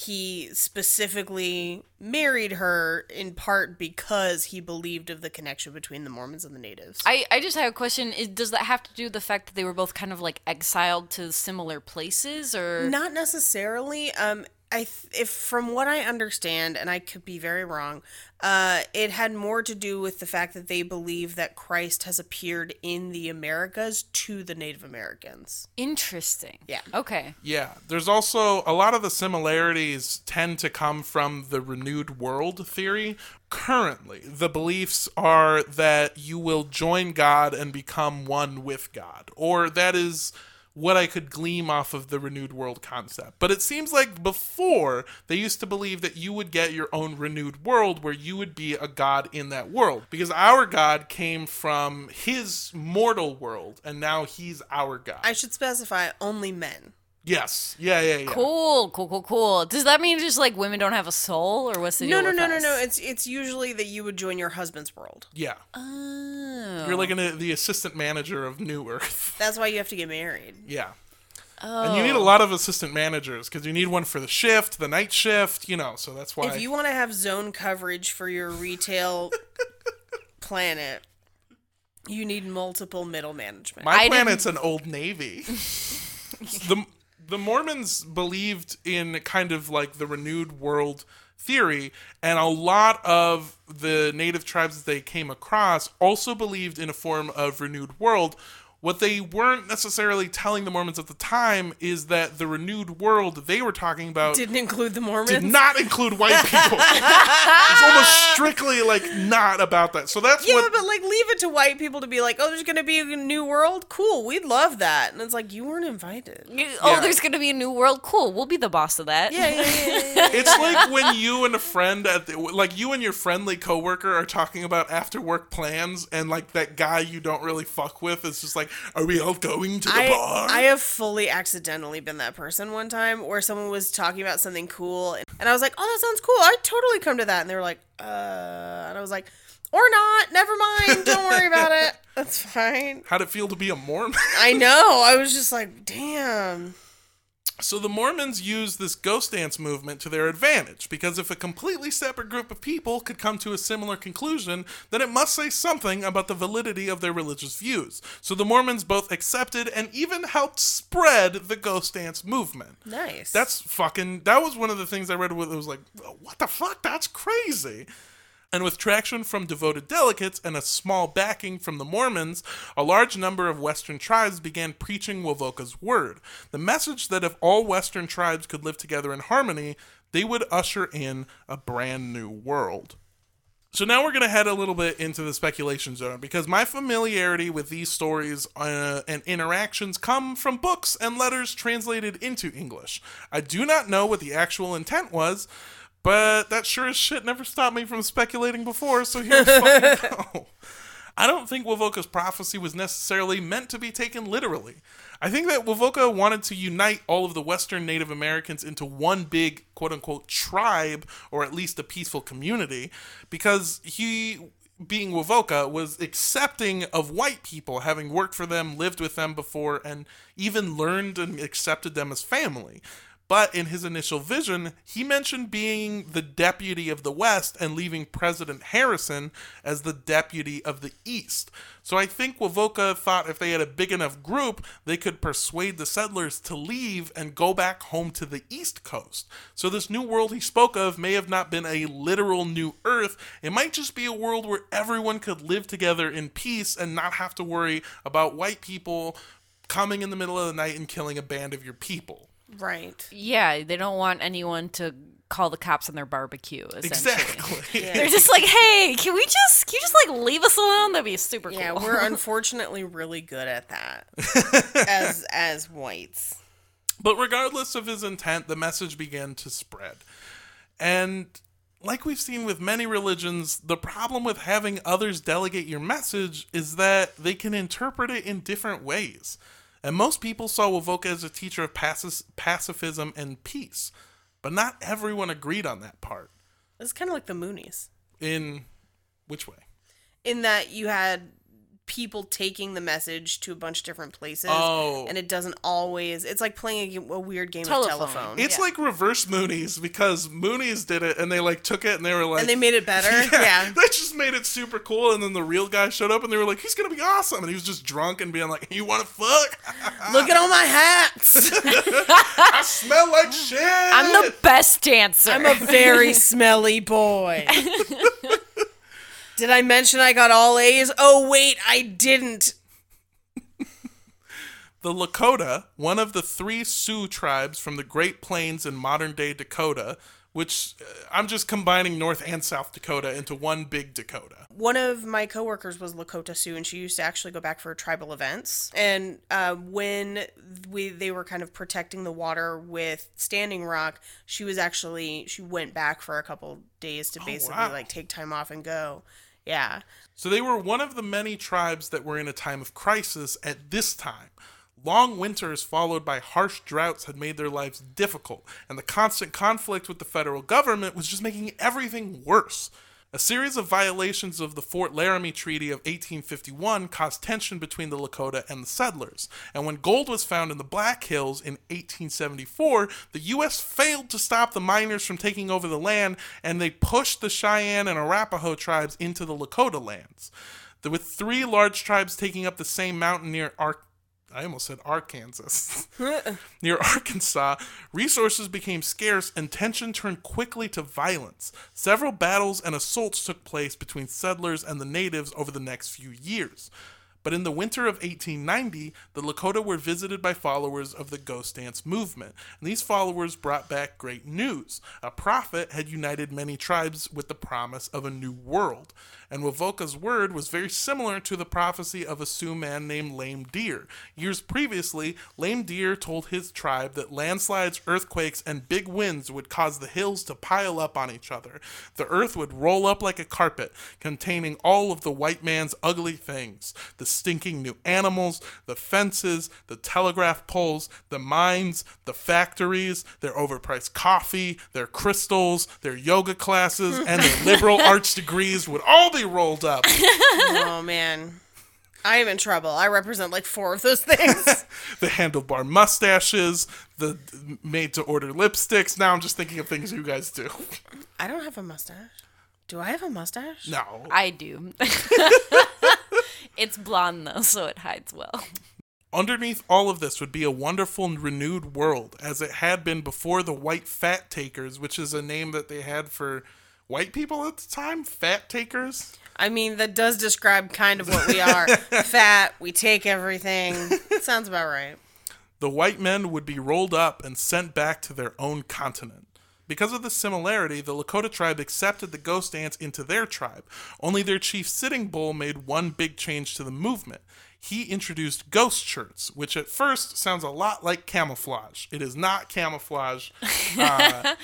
he specifically married her in part because he believed of the connection between the Mormons and the Natives. I, I just have a question. Is, does that have to do with the fact that they were both kind of like exiled to similar places, or Not necessarily. Um, I th- if from what I understand, and I could be very wrong, uh, it had more to do with the fact that they believe that Christ has appeared in the Americas to the Native Americans. interesting? Yeah. Okay. Yeah, there's also a lot of the similarities tend to come from the renewed world theory. Currently, the beliefs are that you will join God and become one with God, or that is what I could glean off of the renewed world concept. But it seems like before they used to believe that you would get your own renewed world where you would be a god in that world because our god came from his mortal world and now he's our god. I should specify only men. Yes. Yeah, yeah, yeah. Cool, cool, cool, cool. Does that mean just like women don't have a soul, or what's the No, deal no, with no, no, us? no. It's it's usually that you would join your husband's world. Yeah. Oh. You're like an, the assistant manager of New Earth. That's why you have to get married. Yeah. Oh. And you need a oh. lot of assistant managers because you need one for the shift, the night shift, you know, so that's why. If you want to have zone coverage for your retail planet, you need multiple middle management. My I planet's an old navy. the the Mormons believed in kind of like the renewed world theory, and a lot of the native tribes that they came across also believed in a form of renewed world. What they weren't necessarily telling the Mormons at the time is that the renewed world they were talking about Didn't include the Mormons. did not include white people. it's almost strictly like not about that. So that's Yeah, what but like leave it to white people to be like, oh, there's gonna be a new world. Cool, we'd love that. And it's like you weren't invited. Yeah, Oh, Yeah. there's gonna be a new world. Cool. We'll be the boss of that. yeah, yeah. yeah, yeah. it's like when you and a friend at the, like you and your friendly coworker are talking about after work plans and like that guy you don't really fuck with is just like are we all going to the I, bar I have fully accidentally been that person one time where someone was talking about something cool and I was like, oh, that sounds cool. I'd totally come to that. And they were like, uh, and I was like, or not. Never mind. Don't worry about it. That's fine. how'd it feel to be a mormon I know. I was just like, damn. So the mormons use this ghost dance movement to their advantage because if a completely separate group of people could come to a similar conclusion then it must say something about the validity of their religious views so the mormons both accepted and even helped spread the ghost dance movement Nice. That's fucking. That was one of the things I read. Where it was like, what the fuck? That's crazy. And with traction from devoted delegates and a small backing from the Mormons, a large number of Western tribes began preaching Wovoka's word. The message that if all Western tribes could live together in harmony, they would usher in a brand new world. So now we're going to head a little bit into the speculation zone because my familiarity with these stories uh, and interactions come from books and letters translated into English. I do not know what the actual intent was, but that sure as shit never stopped me from speculating before, so here we fucking go. I don't think Wovoka's prophecy was necessarily meant to be taken literally. I think that Wovoka wanted to unite all of the Western Native Americans into one big quote unquote tribe, or at least a peaceful community, because he being Wovoka was accepting of white people, having worked for them, lived with them before, and even learned and accepted them as family. But in his initial vision, he mentioned being the deputy of the West and leaving President Harrison as the deputy of the East. So I think Wovoka thought if they had a big enough group, they could persuade the settlers to leave and go back home to the East Coast. So this new world he spoke of may have not been a literal new Earth. It might just be a world where everyone could live together in peace and not have to worry about white people coming in the middle of the night and killing a band of your people. Right. Yeah, they don't want anyone to call the cops on their barbecue. Essentially. Exactly. They're just like, hey, can we just can you just like leave us alone? That'd be super cool. Yeah, we're unfortunately really good at that as as whites. But regardless of his intent, the message began to spread. And like we've seen with many religions, the problem with having others delegate your message is that they can interpret it in different ways. And most people saw Wovoka as a teacher of pacis- pacifism and peace, but not everyone agreed on that part. It's kind of like the Moonies In which way? in that you had people taking the message to a bunch of different places. Oh. And it doesn't always. It's like playing a weird game Telephone. of telephone. It's like reverse Moonies because Moonies did it and they like took it and they were like and they made it better. yeah. That just made it super cool. And then the real guy showed up and they were like, he's going to be awesome. And he was just drunk and being like, you want to fuck? Look at all my hats. I smell like shit. I'm the best dancer. I'm a very smelly boy. Did I mention I got all A's? Oh, wait, I didn't. The Lakota, one of the three Sioux tribes from the Great Plains in modern day Dakota, which uh, I'm just combining North and South Dakota into one big Dakota. One of my coworkers was Lakota Sioux, and she used to actually go back for tribal events. And uh, when we they were kind of protecting the water with Standing Rock, she was actually she went back for a couple days to basically wow. like take time off and go. Yeah, So they were one of the many tribes that were in a time of crisis at this time. Long winters followed by harsh droughts had made their lives difficult, and the constant conflict with the federal government was just making everything worse. A series of violations of the Fort Laramie Treaty of 1851 caused tension between the Lakota and the settlers, and when gold was found in the Black Hills in 1874, the U.S. failed to stop the miners from taking over the land, and they pushed the Cheyenne and Arapaho tribes into the Lakota lands. With three large tribes taking up the same mountain near Ar- I almost said Arkansas. Near Arkansas, resources became scarce and tension turned quickly to violence. Several battles and assaults took place between settlers and the natives over the next few years. But in the winter of 1890, the Lakota were visited by followers of the Ghost Dance movement, and these followers brought back great news. A prophet had united many tribes with the promise of a new world, and Wovoka's word was very similar to the prophecy of a Sioux man named Lame Deer. Years previously, Lame Deer told his tribe that landslides, earthquakes, and big winds would cause the hills to pile up on each other. The earth would roll up like a carpet, containing all of the white man's ugly things the stinking new animals, the fences, the telegraph poles, the mines, the factories, their overpriced coffee, their crystals, their yoga classes, and their liberal arts degrees would all be rolled up. oh man, I am in trouble. I represent like four of those things. the handlebar mustaches, the made to order lipsticks. Now I'm just thinking of things you guys do. I don't have a mustache. Do I have a mustache? No. I do. it's blonde though, so it hides well. Underneath all of this would be a wonderful and renewed world, as it had been before the White Fat Takers, which is a name that they had for white people at the time. Fat Takers. I mean, that does describe kind of what we are. Fat, we take everything. Sounds about right. The white men would be rolled up and sent back to their own continent. Because of the similarity, the Lakota tribe accepted the ghost dance into their tribe. Only their chief Sitting Bull made one big change to the movement. he introduced ghost shirts, which at first sounds a lot like camouflage. It is not camouflage. Uh,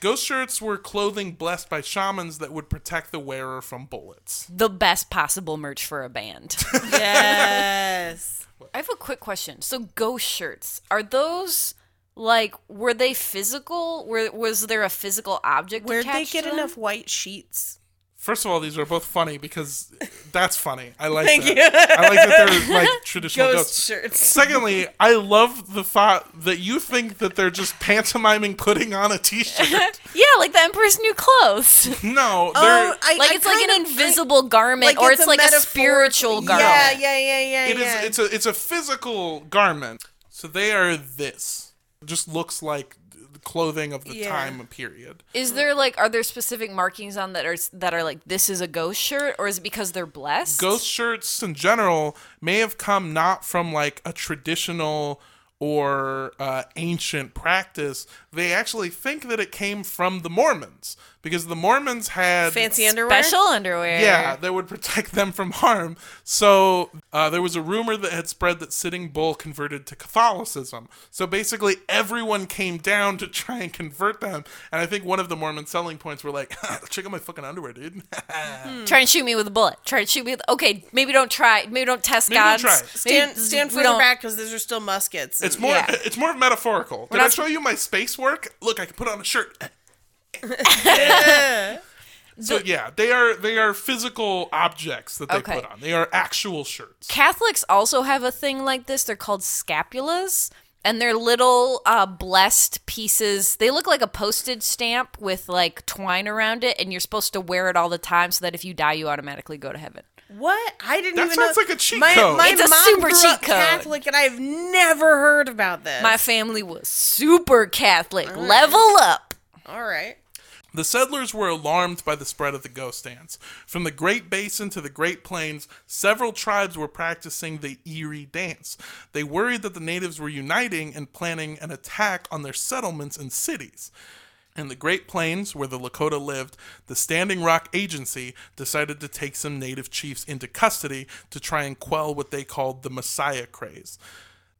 ghost shirts were clothing blessed by shamans that would protect the wearer from bullets. The best possible merch for a band. Yes. I have a quick question. So ghost shirts, are those like were they physical? Were was there a physical object Where'd they get to them? enough white sheets? First of all, these are both funny because that's funny. I like Thank that. I like that they're like traditional Ghost ghosts. shirts. Secondly, I love the thought that you think that they're just pantomiming putting on a t-shirt. Yeah, like the Emperor's New Clothes. No, oh, they're Oh, I, like I it's like an of- invisible garment, like or it's it's, a like a spiritual garment. Yeah, yeah, yeah, yeah. it is yeah. it's a it's a physical garment. So they are this. It just looks like the clothing of the Yeah. time period. Is there like are there specific markings on that are that are like this is a ghost shirt, or is it because they're blessed? Ghost shirts in general may have come not from like a traditional or uh, ancient practice. They actually think that it came from the Mormons because the Mormons had fancy underwear. special underwear. Yeah, that would protect them from harm. So uh, there was a rumor that had spread that Sitting Bull converted to Catholicism. So basically, everyone came down to try and convert them. And I think one of the Mormon selling points were like, "Check out my fucking underwear, dude." Try and shoot me with a bullet. Try and shoot me with. Okay, maybe don't try. Maybe don't test Maybe don't try. Stand Maybe- stand we further don't- back because those are still muskets. It's more. Yeah. It's more metaphorical. Did not I sp- show you my space work? Look, I can put on a shirt. so yeah, they are they are physical objects that they Okay. put on. They are actual shirts. Catholics also have a thing like this. They're called scapulas, and they're little uh, blessed pieces. They look like a postage stamp with like twine around it, and you're supposed to wear it all the time so that if you die, you automatically go to heaven. What? I didn't That even sounds know. like a cheat my, code. My It's a mom super grew cheat up code. Catholic, and I've never heard about this. My family was super Catholic. Level up. All right. The settlers were alarmed by the spread of the ghost dance. From the Great Basin to the Great Plains, several tribes were practicing the eerie dance. They worried that the natives were uniting and planning an attack on their settlements and cities. In the Great Plains, where the Lakota lived, the Standing Rock Agency decided to take some native chiefs into custody to try and quell what they called the Messiah craze.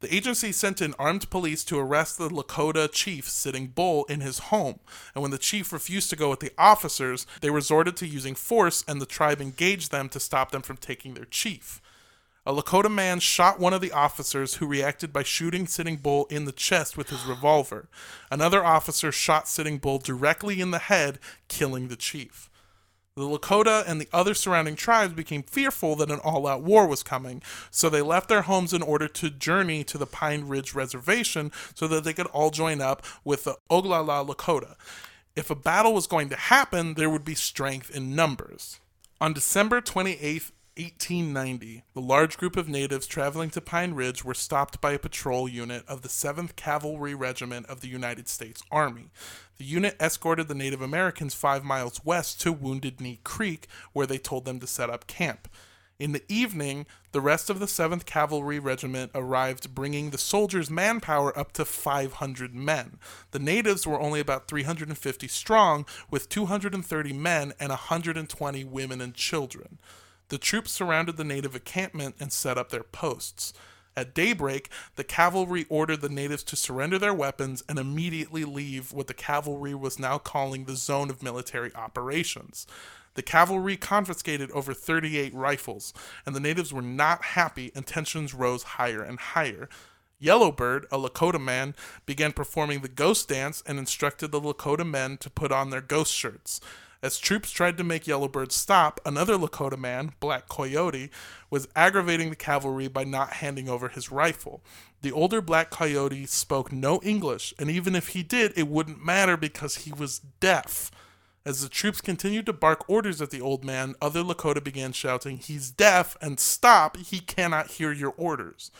The agency sent in armed police to arrest the Lakota chief Sitting Bull in his home, and when the chief refused to go with the officers, they resorted to using force, and the tribe engaged them to stop them from taking their chief. A Lakota man shot one of the officers who reacted by shooting Sitting Bull in the chest with his revolver. Another officer shot Sitting Bull directly in the head, killing the chief. The Lakota and the other surrounding tribes became fearful that an all out war was coming, so they left their homes in order to journey to the Pine Ridge Reservation so that they could all join up with the Oglala Lakota. If a battle was going to happen, there would be strength in numbers. On December 28th, 1890, the large group of natives traveling to Pine Ridge were stopped by a patrol unit of the 7th Cavalry Regiment of the United States Army. The unit escorted the Native Americans five miles west to Wounded Knee Creek, where they told them to set up camp. In the evening, the rest of the 7th Cavalry Regiment arrived, bringing the soldiers' manpower up to 500 men. The natives were only about 350 strong, with 230 men and 120 women and children. The troops surrounded the native encampment and set up their posts. At daybreak, the cavalry ordered the natives to surrender their weapons and immediately leave what the cavalry was now calling the zone of military operations. The cavalry confiscated over 38 rifles, and the natives were not happy, and tensions rose higher and higher. Yellowbird, a Lakota man, began performing the ghost dance and instructed the Lakota men to put on their ghost shirts. As troops tried to make Yellowbird stop, another Lakota man, Black Coyote, was aggravating the cavalry by not handing over his rifle. The older Black Coyote spoke no English, and even if he did, it wouldn't matter because he was deaf. As the troops continued to bark orders at the old man, other Lakota began shouting, He's deaf, and stop, he cannot hear your orders.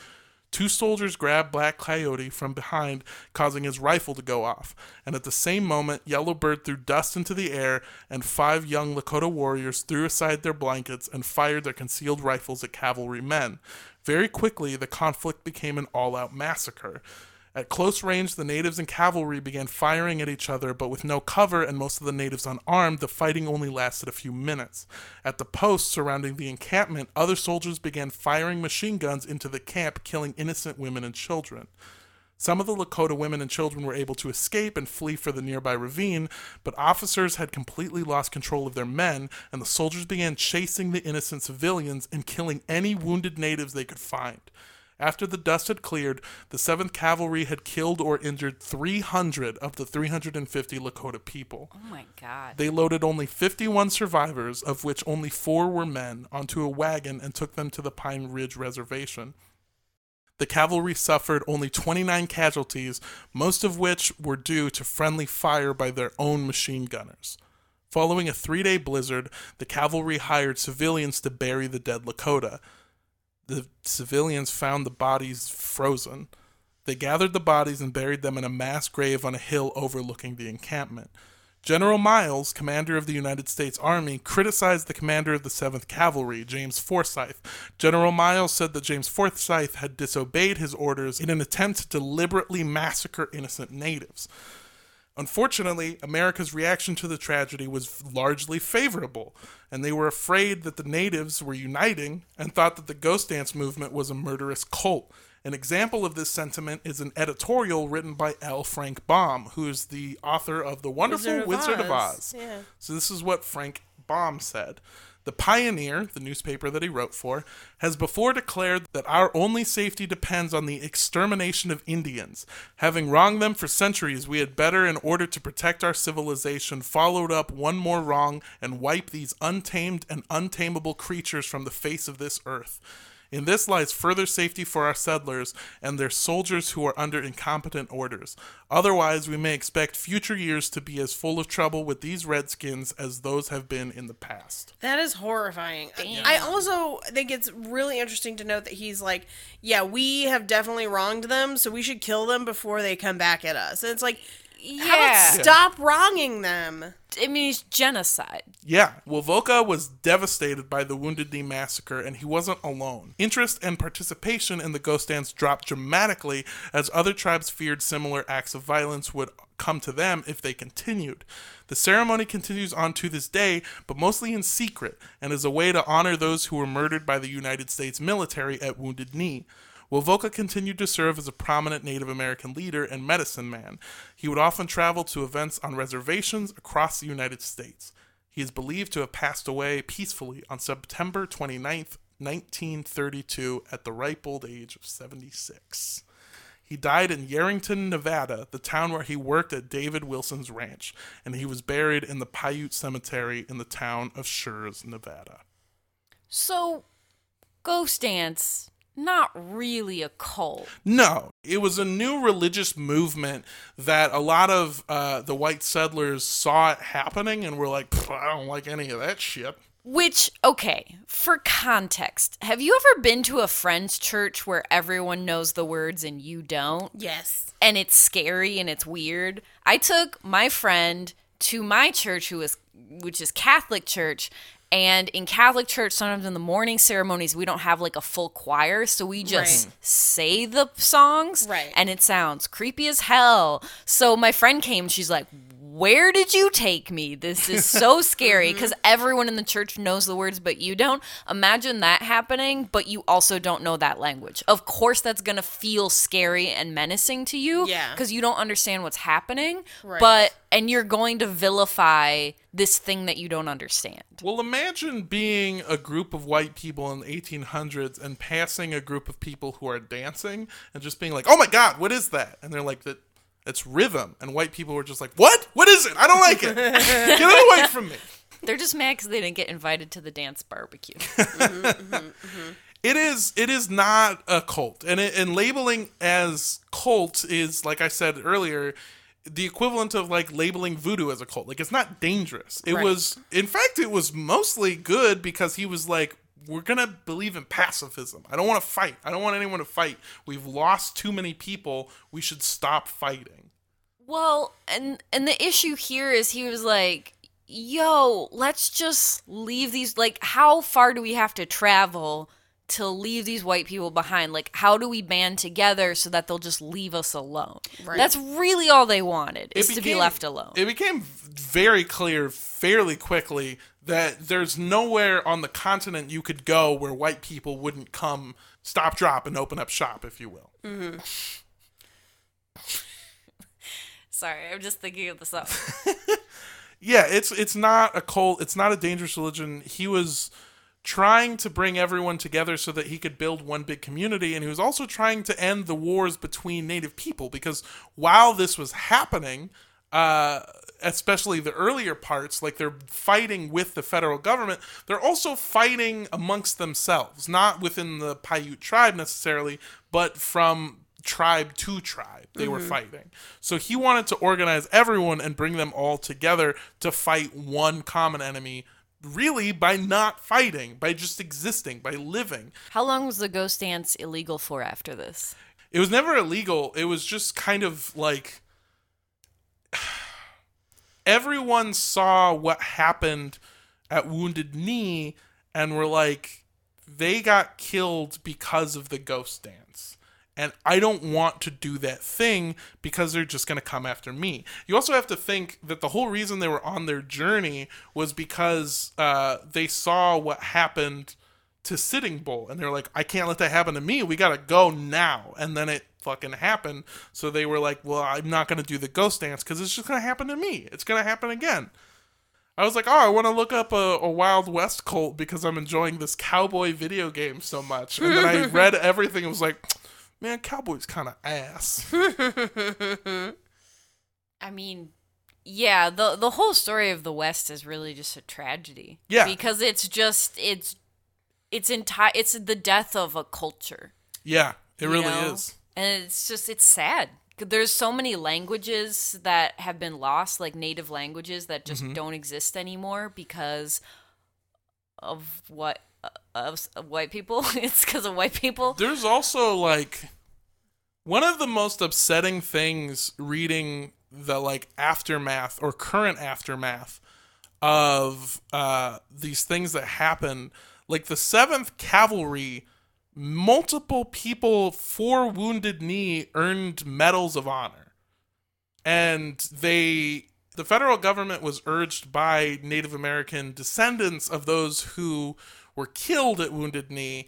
Two soldiers grabbed Black Coyote from behind, causing his rifle to go off. And at the same moment, Yellowbird threw dust into the air, and five young Lakota warriors threw aside their blankets and fired their concealed rifles at cavalry men. Very quickly, the conflict became an all out massacre. At close range, the natives and cavalry began firing at each other, but with no cover and most of the natives unarmed, the fighting only lasted a few minutes. At the posts surrounding the encampment, other soldiers began firing machine guns into the camp, killing innocent women and children. Some of the Lakota women and children were able to escape and flee for the nearby ravine, but officers had completely lost control of their men, and the soldiers began chasing the innocent civilians and killing any wounded natives they could find. After the dust had cleared, the 7th Cavalry had killed or injured 300 of the 350 Lakota people. Oh my god. They loaded only 51 survivors, of which only four were men, onto a wagon and took them to the Pine Ridge Reservation. The cavalry suffered only 29 casualties, most of which were due to friendly fire by their own machine gunners. Following a three day blizzard, the cavalry hired civilians to bury the dead Lakota. The civilians found the bodies frozen. They gathered the bodies and buried them in a mass grave on a hill overlooking the encampment. General Miles, commander of the United States Army, criticized the commander of the 7th Cavalry, James Forsyth. General Miles said that James Forsyth had disobeyed his orders in an attempt to deliberately massacre innocent natives. Unfortunately, America's reaction to the tragedy was largely favorable, and they were afraid that the natives were uniting and thought that the Ghost Dance movement was a murderous cult. An example of this sentiment is an editorial written by L. Frank Baum, who is the author of The Wonderful Wizard, of Oz. Yeah. So this is what Frank Baum said. The Pioneer, the newspaper that he wrote for, has before declared that our only safety depends on the extermination of Indians. Having wronged them for centuries, we had better, in order to protect our civilization, followed up one more wrong and wipe these untamed and untamable creatures from the face of this earth. In this lies further safety for our settlers and their soldiers who are under incompetent orders. Otherwise, we may expect future years to be as full of trouble with these redskins as those have been in the past. That is horrifying. I also think it's really interesting to note that he's like, yeah, we have definitely wronged them, so we should kill them before they come back at us. And it's like, how about Yeah. stop wronging them? I mean, it's genocide. Yeah, Wovoka was devastated by the Wounded Knee massacre, and he wasn't alone. Interest and participation in the ghost dance dropped dramatically as other tribes feared similar acts of violence would come to them if they continued. The ceremony continues on to this day, but mostly in secret, and is a way to honor those who were murdered by the United States military at Wounded Knee. Wovoka continued to serve as a prominent Native American leader and medicine man. He would often travel to events on reservations across the United States. He is believed to have passed away peacefully on September 29th, 1932, at the ripe old age of 76. He died in Yerington, Nevada, the town where he worked at David Wilson's ranch, and he was buried in the Paiute Cemetery in the town of Schurz, Nevada. So, Ghost Dance, not really a cult. No, it was a new religious movement that a lot of uh, the white settlers saw it happening and were like, I don't like any of that shit. Which, okay, for context, have you ever been to a friend's church where everyone knows the words and you don't? Yes. and it's scary and it's weird. I took my friend to my church, who is which is Catholic church, and in Catholic church, sometimes in the morning ceremonies, we don't have like a full choir, so we just Right. say the songs, Right. And it sounds creepy as hell. So my friend came, she's like. Where did you take me? This is so scary mm-hmm. because everyone in the church knows the words, but you don't. Imagine that happening, but you also don't know that language. Of course, that's going to feel scary and menacing to you Yeah. because you don't understand what's happening Right. but and you're going to vilify this thing that you don't understand Well, imagine being a group of white people in the 1800s and passing a group of people who are dancing and just being like, "Oh my God, what is that?" And they're like, "That it's rhythm." And white people were just like, "What? What is it? I don't like it. Get it away from me." they're just mad because they didn't get invited to the dance barbecue It is it is not a cult, and it, and labeling as cult is like I said earlier, the equivalent of like labeling voodoo as a cult. Like it's not dangerous. It Right. was, in fact, it was mostly good because he was like, we're gonna believe in pacifism. I don't want to fight. I don't want anyone to fight. We've lost too many people. We should stop fighting. well and and the issue here is he was like yo let's just leave these like how far do we have to travel to leave these white people behind. Like, how do we band together so that they'll just leave us alone? That's really all they wanted is to be left alone. It became very clear fairly quickly that there's nowhere on the continent you could go where white people wouldn't come stop drop and open up shop if you will. Sorry, I'm just thinking of the song. Yeah, it's it's not a cult, it's not a dangerous religion. He was trying to bring everyone together so that he could build one big community and he was also trying to end the wars between native people because while this was happening, uh especially the earlier parts like they're fighting with the federal government they're also fighting amongst themselves not within the Paiute tribe necessarily but from tribe to tribe they were mm-hmm. fighting so he wanted to organize everyone and bring them all together to fight one common enemy really by not fighting by just existing by living How long was the ghost dance illegal for after this? it was never illegal. It was just kind of like everyone saw what happened at Wounded Knee and were like, they got killed because of the ghost dance. And I don't want to do that thing because they're just going to come after me. You also have to think that the whole reason they were on their journey was because uh, they saw what happened to Sitting Bull, and they're like, I can't let that happen to me. We gotta go now. And then it fucking happened. So they were like, Well, I'm not gonna do the ghost dance because it's just gonna happen to me. It's gonna happen again. I was like, Oh, I want to look up a, a Wild West cult because I'm enjoying this cowboy video game so much. And then I read everything and was like, Man, cowboys kind of ass. I mean, yeah, the the whole story of the West is really just a tragedy. Yeah. Because it's just it's it's entire it's the death of a culture. Yeah, it really know? is. And it's just it's sad. There's so many languages that have been lost, like native languages that just Mm-hmm. don't exist anymore because of what of, of white people. it's because of white people. There's also like one of the most upsetting things reading the like aftermath or current aftermath of uh these things that happen like the 7th cavalry multiple people for wounded knee earned medals of honor. And they the federal government was urged by Native American descendants of those who were killed at Wounded Knee.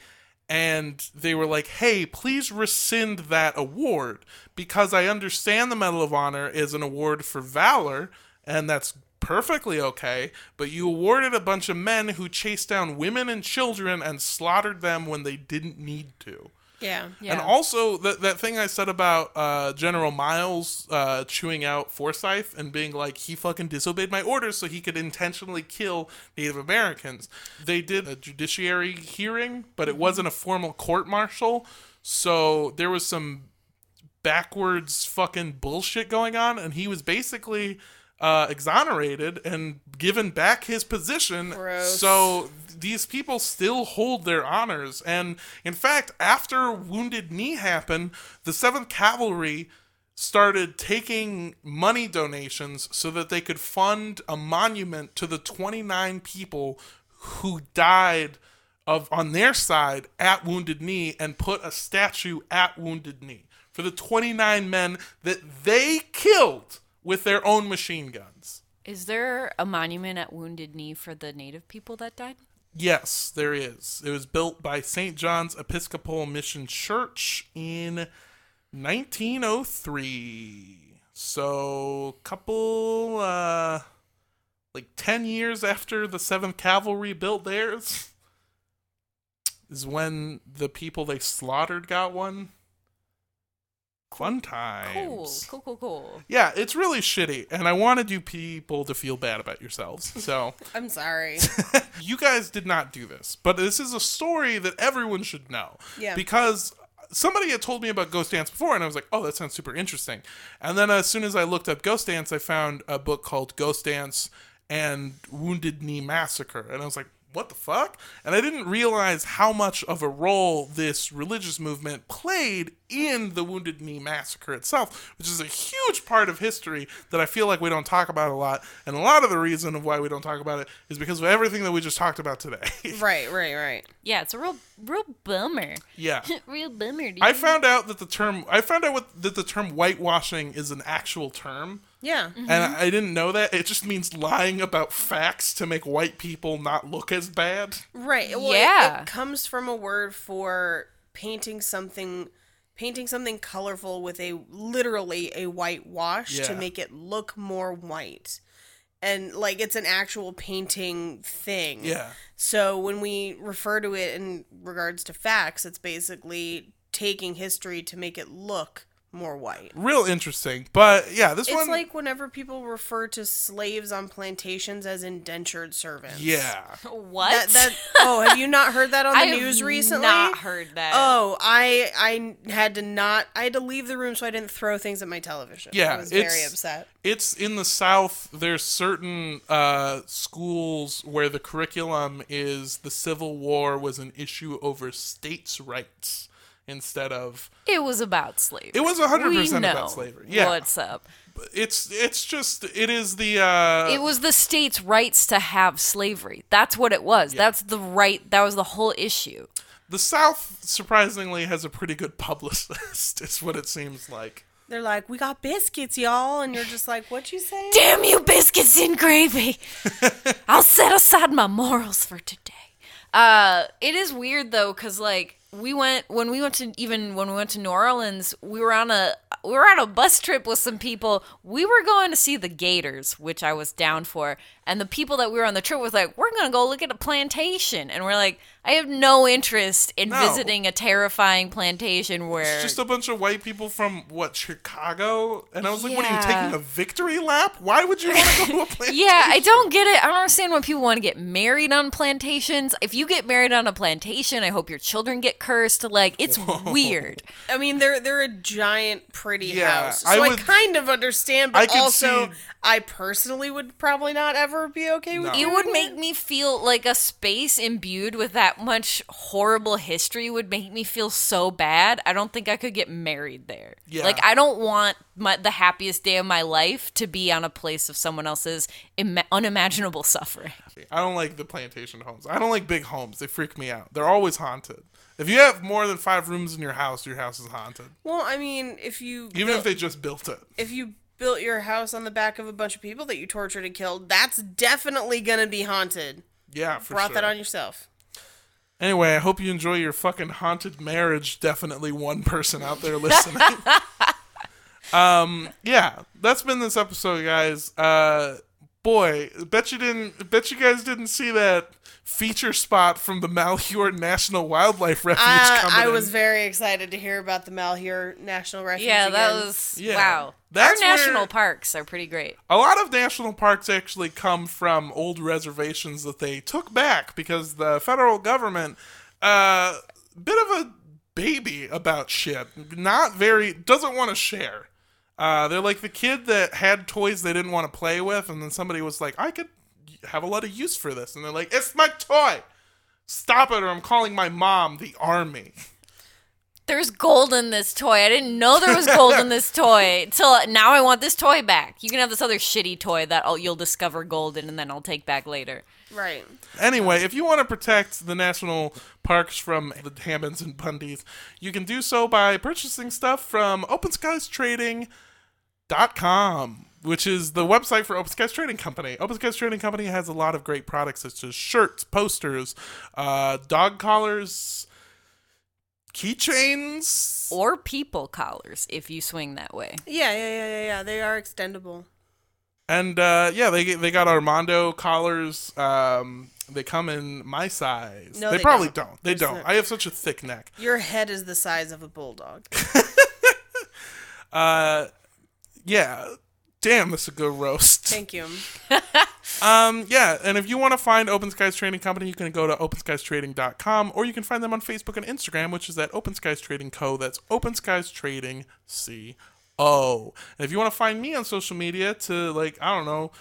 And they were like, "Hey, please rescind that award because I understand the Medal of Honor is an award for valor and that's perfectly okay, but you awarded a bunch of men who chased down women and children and slaughtered them when they didn't need to." Yeah. Yeah. And also that that thing I said about uh, General Miles uh, chewing out Forsyth and being like he fucking disobeyed my orders so he could intentionally kill Native Americans. They did a judiciary hearing, but it wasn't a formal court martial, so there was some backwards fucking bullshit going on, and he was basically uh, exonerated and given back his position. Gross. So these people still hold their honors, and in fact, after Wounded Knee happened, the Seventh Cavalry started taking money donations so that they could fund a monument to the 29 people who died of on their side at Wounded Knee and put a statue at Wounded Knee for the 29 men that they killed with their own machine guns. Is there a monument at Wounded Knee for the native people that died? Yes, there is. It was built by St. John's Episcopal Mission Church in 1903. So, couple uh like 10 years after the 7th Cavalry built theirs is when the people they slaughtered got one. Fun times. Cool, cool, cool, cool. Yeah, it's really shitty, and I wanted you people to feel bad about yourselves. So, I'm sorry. you guys did not do this, but this is a story that everyone should know. Yeah. Because somebody had told me about Ghost Dance before, and I was like, oh, that sounds super interesting. And then as soon as I looked up Ghost Dance, I found a book called Ghost Dance and Wounded Knee Massacre. And I was like, what the fuck? And I didn't realize how much of a role this religious movement played in the Wounded Knee Massacre itself, which is a huge part of history that I feel like we don't talk about a lot. And a lot of the reason of why we don't talk about it is because of everything that we just talked about today. Right, right, right. Yeah, it's a real, real bummer. yeah. real bummer, dude. I found out that the term I found out what, that the term whitewashing is an actual term. Yeah. Mm-hmm. And I I didn't know that. It just means lying about facts to make white people not look as bad. Right. Well, Yeah. It, comes from a word for painting something painting something colorful with a literally a white wash to make it look more white. And like it's an actual painting thing. Yeah. So when we refer to it in regards to facts, it's basically taking history to make it look more white. Real interesting. But yeah, this It's one It's like whenever people refer to slaves on plantations as indentured servants. Yeah. what? That, that oh, have you not heard that on the I have news recently? Not heard that. Oh, I I had to not I had to leave the room so I didn't throw things at my television. Yeah, I was very upset. It's in the South. There's certain uh, schools where the curriculum is the Civil War was an issue over states' rights instead of It was about slavery. It was 100% about slavery. Yeah. What's up? it's it's just it is the uh It was the state's rights to have slavery. That's what it was. That's the right. That was the whole issue. the South surprisingly has a pretty good publicist. is what it seems like. They're like, "We got biscuits, y'all," and you're just like, "What you say?" Damn you, biscuits and gravy. I'll set aside my morals for today. Uh, it is weird though, cause like we went when we went to even when we went to New Orleans, we were on a we were on a bus trip with some people. We were going to see the Gators, which I was down for, and the people that we were on the trip with like, we're gonna go look at a plantation, and we're like, I have no interest in No. visiting a terrifying plantation where It's just a bunch of white people from what Chicago, and I was like, "What are you taking a victory lap? Why would you want to go to a plantation?" Yeah, I don't get it. I don't understand why people want to get married on plantations. If you get married on a plantation, I hope your children get cursed. Like, it's weird. I mean, they're they're a giant, pretty Yeah, house, so I I, kind of understand. But could also, see- I personally would probably not ever be okay with No. It doing would make me feel like a space imbued with that much horrible history would make me feel so bad. I don't think I could get married there. Yeah. Like, I don't want my, the happiest day of my life to be on a place of someone else's Im- unimaginable suffering. I don't like the plantation homes. I don't like big homes. They freak me out. They're always haunted. If you have more than five rooms in your house, your house is haunted. Well, I mean, if you Even built- if they just built it. if you built your house on the back of a bunch of people that you tortured and killed, that's definitely gonna be haunted. Yeah, for Brought sure. that on yourself. Anyway, I hope you enjoy your fucking haunted marriage. Definitely one person out there listening. um, yeah, that's been this episode, guys. Uh, boy, bet you didn't. Bet you guys didn't see that feature spot from the Malheur National Wildlife Refuge I, coming I in. was very excited to hear about the Malheur National Refuge. Yeah, that was Yeah. wow. That's Our national where- parks are pretty great. A lot of national parks actually come from old reservations that they took back because the federal government, uh, bit of a baby about shit. Not very, doesn't want to share. Uh, they're like the kid that had toys they didn't want to play with, and then somebody was like, I could have a lot of use for this. And they're like, it's my toy! Stop it, or I'm calling my mom the army. There's gold in this toy. I didn't know there was gold in this toy till now. I want this toy back. You can have this other shitty toy that I'll, you'll discover gold in, and then I'll take back later. Right. Anyway, if you want to protect the national parks from the Hammonds and Bundys, you can do so by purchasing stuff from OpenSkiesTrading.com, which is the website for Open Skies Trading Company. Open Skies Trading Company has a lot of great products such as shirts, posters, uh, dog collars, keychains. Or people collars if you swing that way. Yeah, yeah, yeah, yeah, yeah. They are extendable. And uh, yeah, they they got Armando collars. Um, they come in my size. No, they, they probably don't. don't. They There's don't. I have such a thick neck. Your head is the size of a bulldog. Uh, yeah. Damn, this is a good roast. Thank you. Um, yeah, and if you want to find Open Skies Trading Company, you can go to openskiestrading.com or you can find them on Facebook and Instagram, which is at Open Skies Trading Co. That's Open Skies Trading C O. And if you want to find me on social media to like, I don't know,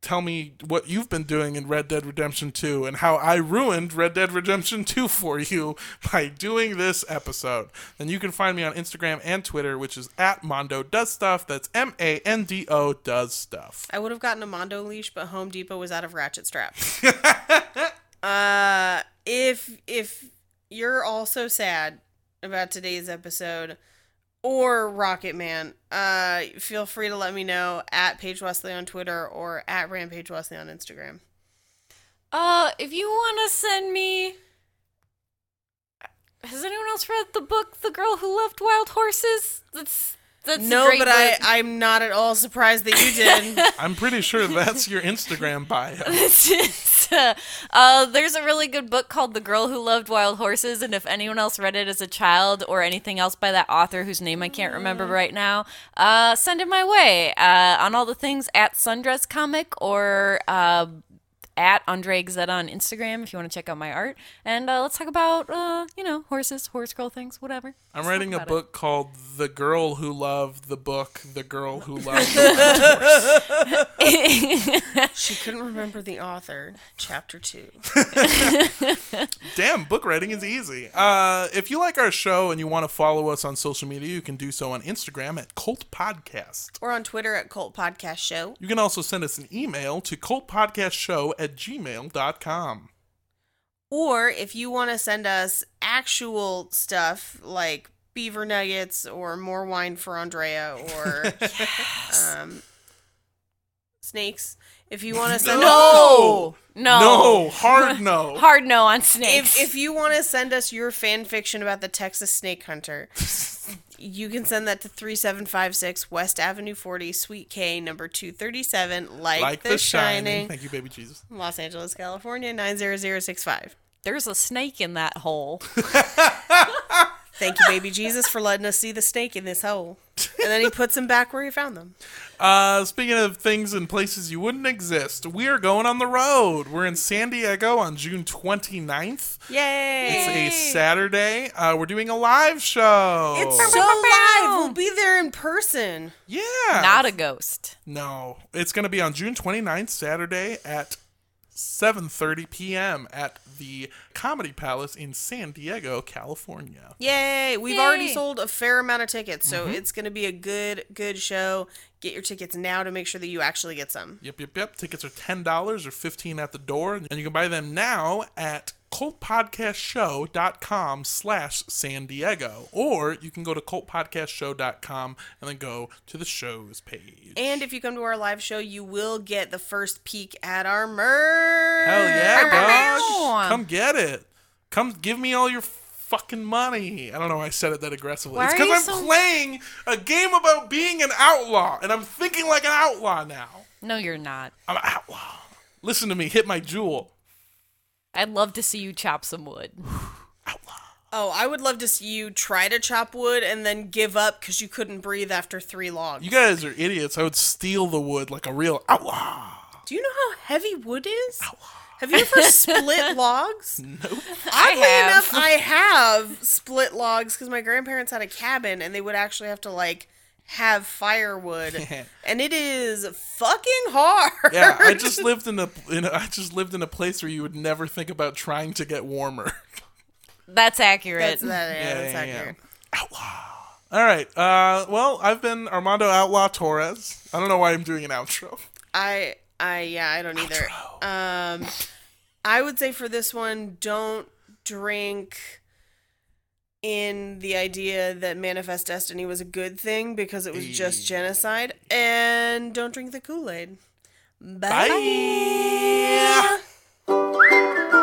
tell me what you've been doing in Red Dead Redemption 2 and how I ruined Red Dead Redemption 2 for you by doing this episode, then you can find me on Instagram and Twitter, which is at Mando Does Stuff. That's M A N D O Does Stuff. I would have gotten a Mondo leash, but Home Depot was out of ratchet straps. uh, if if you're also sad about today's episode or Rocket Man, uh, feel free to let me know at Paige Wesley on Twitter or at Rampage Wesley on Instagram. Uh, if you want to send me. Has anyone else read the book "The Girl Who Loved Wild Horses"? That's that's no, great but I book. I'm not at all surprised that you did. I'm pretty sure that's your Instagram bio. Just, uh, uh, there's a really good book called The Girl Who Loved Wild Horses, and if anyone else read it as a child or anything else by that author whose name I can't remember right now, uh, send it my way uh, on all the things at Sundress Comic or uh, at Andre Gazetta on Instagram if you want to check out my art. And uh, let's talk about, uh, you know, horses, horse girl things, whatever. I'm Let's writing a about book called The Girl Who Loved the Book, The Girl Who Loved the it. she couldn't remember the author. Chapter two. Damn, book writing is easy. Uh, if you like our show and you want to follow us on social media, you can do so on Instagram at Cult Podcast. Or on Twitter at Cult Podcast Show. You can also send us an email to cultpodcastshow at gmail.com. Or if you want to send us actual stuff like beaver nuggets or more wine for Andrea or um, snakes, if you want to send us No! no, No, hard no. hard no on snakes. if if you want to send us your fan fiction about the Texas snake hunter, you can send that to 3756 West Avenue 40, Suite K, number 237, like, like the, Shining, Thank you, baby Jesus. Los Angeles, California 90065. There's a snake in that hole. Thank you, baby Jesus, for letting us see the snake in this hole. And then he puts them back where he found them. Uh, speaking of things and places you wouldn't exist, we are going on the road. We're in San Diego on June 29th. Yay! It's a Saturday. Uh, we're doing a live show. It's so live. We'll be there in person. yeah. Not a ghost. No, it's going to be on June 29th, Saturday at 7:30 p.m. at the Comedy Palace in San Diego, California. Yay! We've already sold a fair amount of tickets, so mm-hmm. it's going to be a good, good show. Get your tickets now to make sure that you actually get some. Yep, yep, yep. Tickets are ten dollars or fifteen at the door, and you can buy them now at cultpodcastshow.com slash San Diego. Or you can go to cultpodcastshow.com and then go to the shows page. And if you come to our live show, you will get the first peek at our merch. Hell yeah, dog. Come get it. Come give me all your fucking money. I don't know why I said it that aggressively. Why it's because I'm so- playing a game about being an outlaw, and I'm thinking like an outlaw now. No, you're not. I'm an outlaw. Listen to me hit my jewel. I'd love to see you chop some wood. Oh, I would love to see you try to chop wood and then give up because you couldn't breathe after three logs. You guys are idiots. I would steal the wood like a real outlaw. Do you know how heavy wood is? Have you ever split logs? Nope. Oddly have. enough, I have split logs because my grandparents had a cabin and they would actually have to like have firewood, and it is fucking hard. Yeah, I just lived in a, in a I just lived in a place where you would never think about trying to get warmer. That's accurate. That's that. Yeah, Yeah, that's yeah, yeah. accurate. All right. Uh, well, I've been Armando Outlaw Torres. I don't know why I'm doing an outro. I, I, yeah, I don't either. Um, I would say for this one, don't drink in the idea that Manifest Destiny was a good thing because it was just genocide. And don't drink the Kool Aid. Bye. Bye.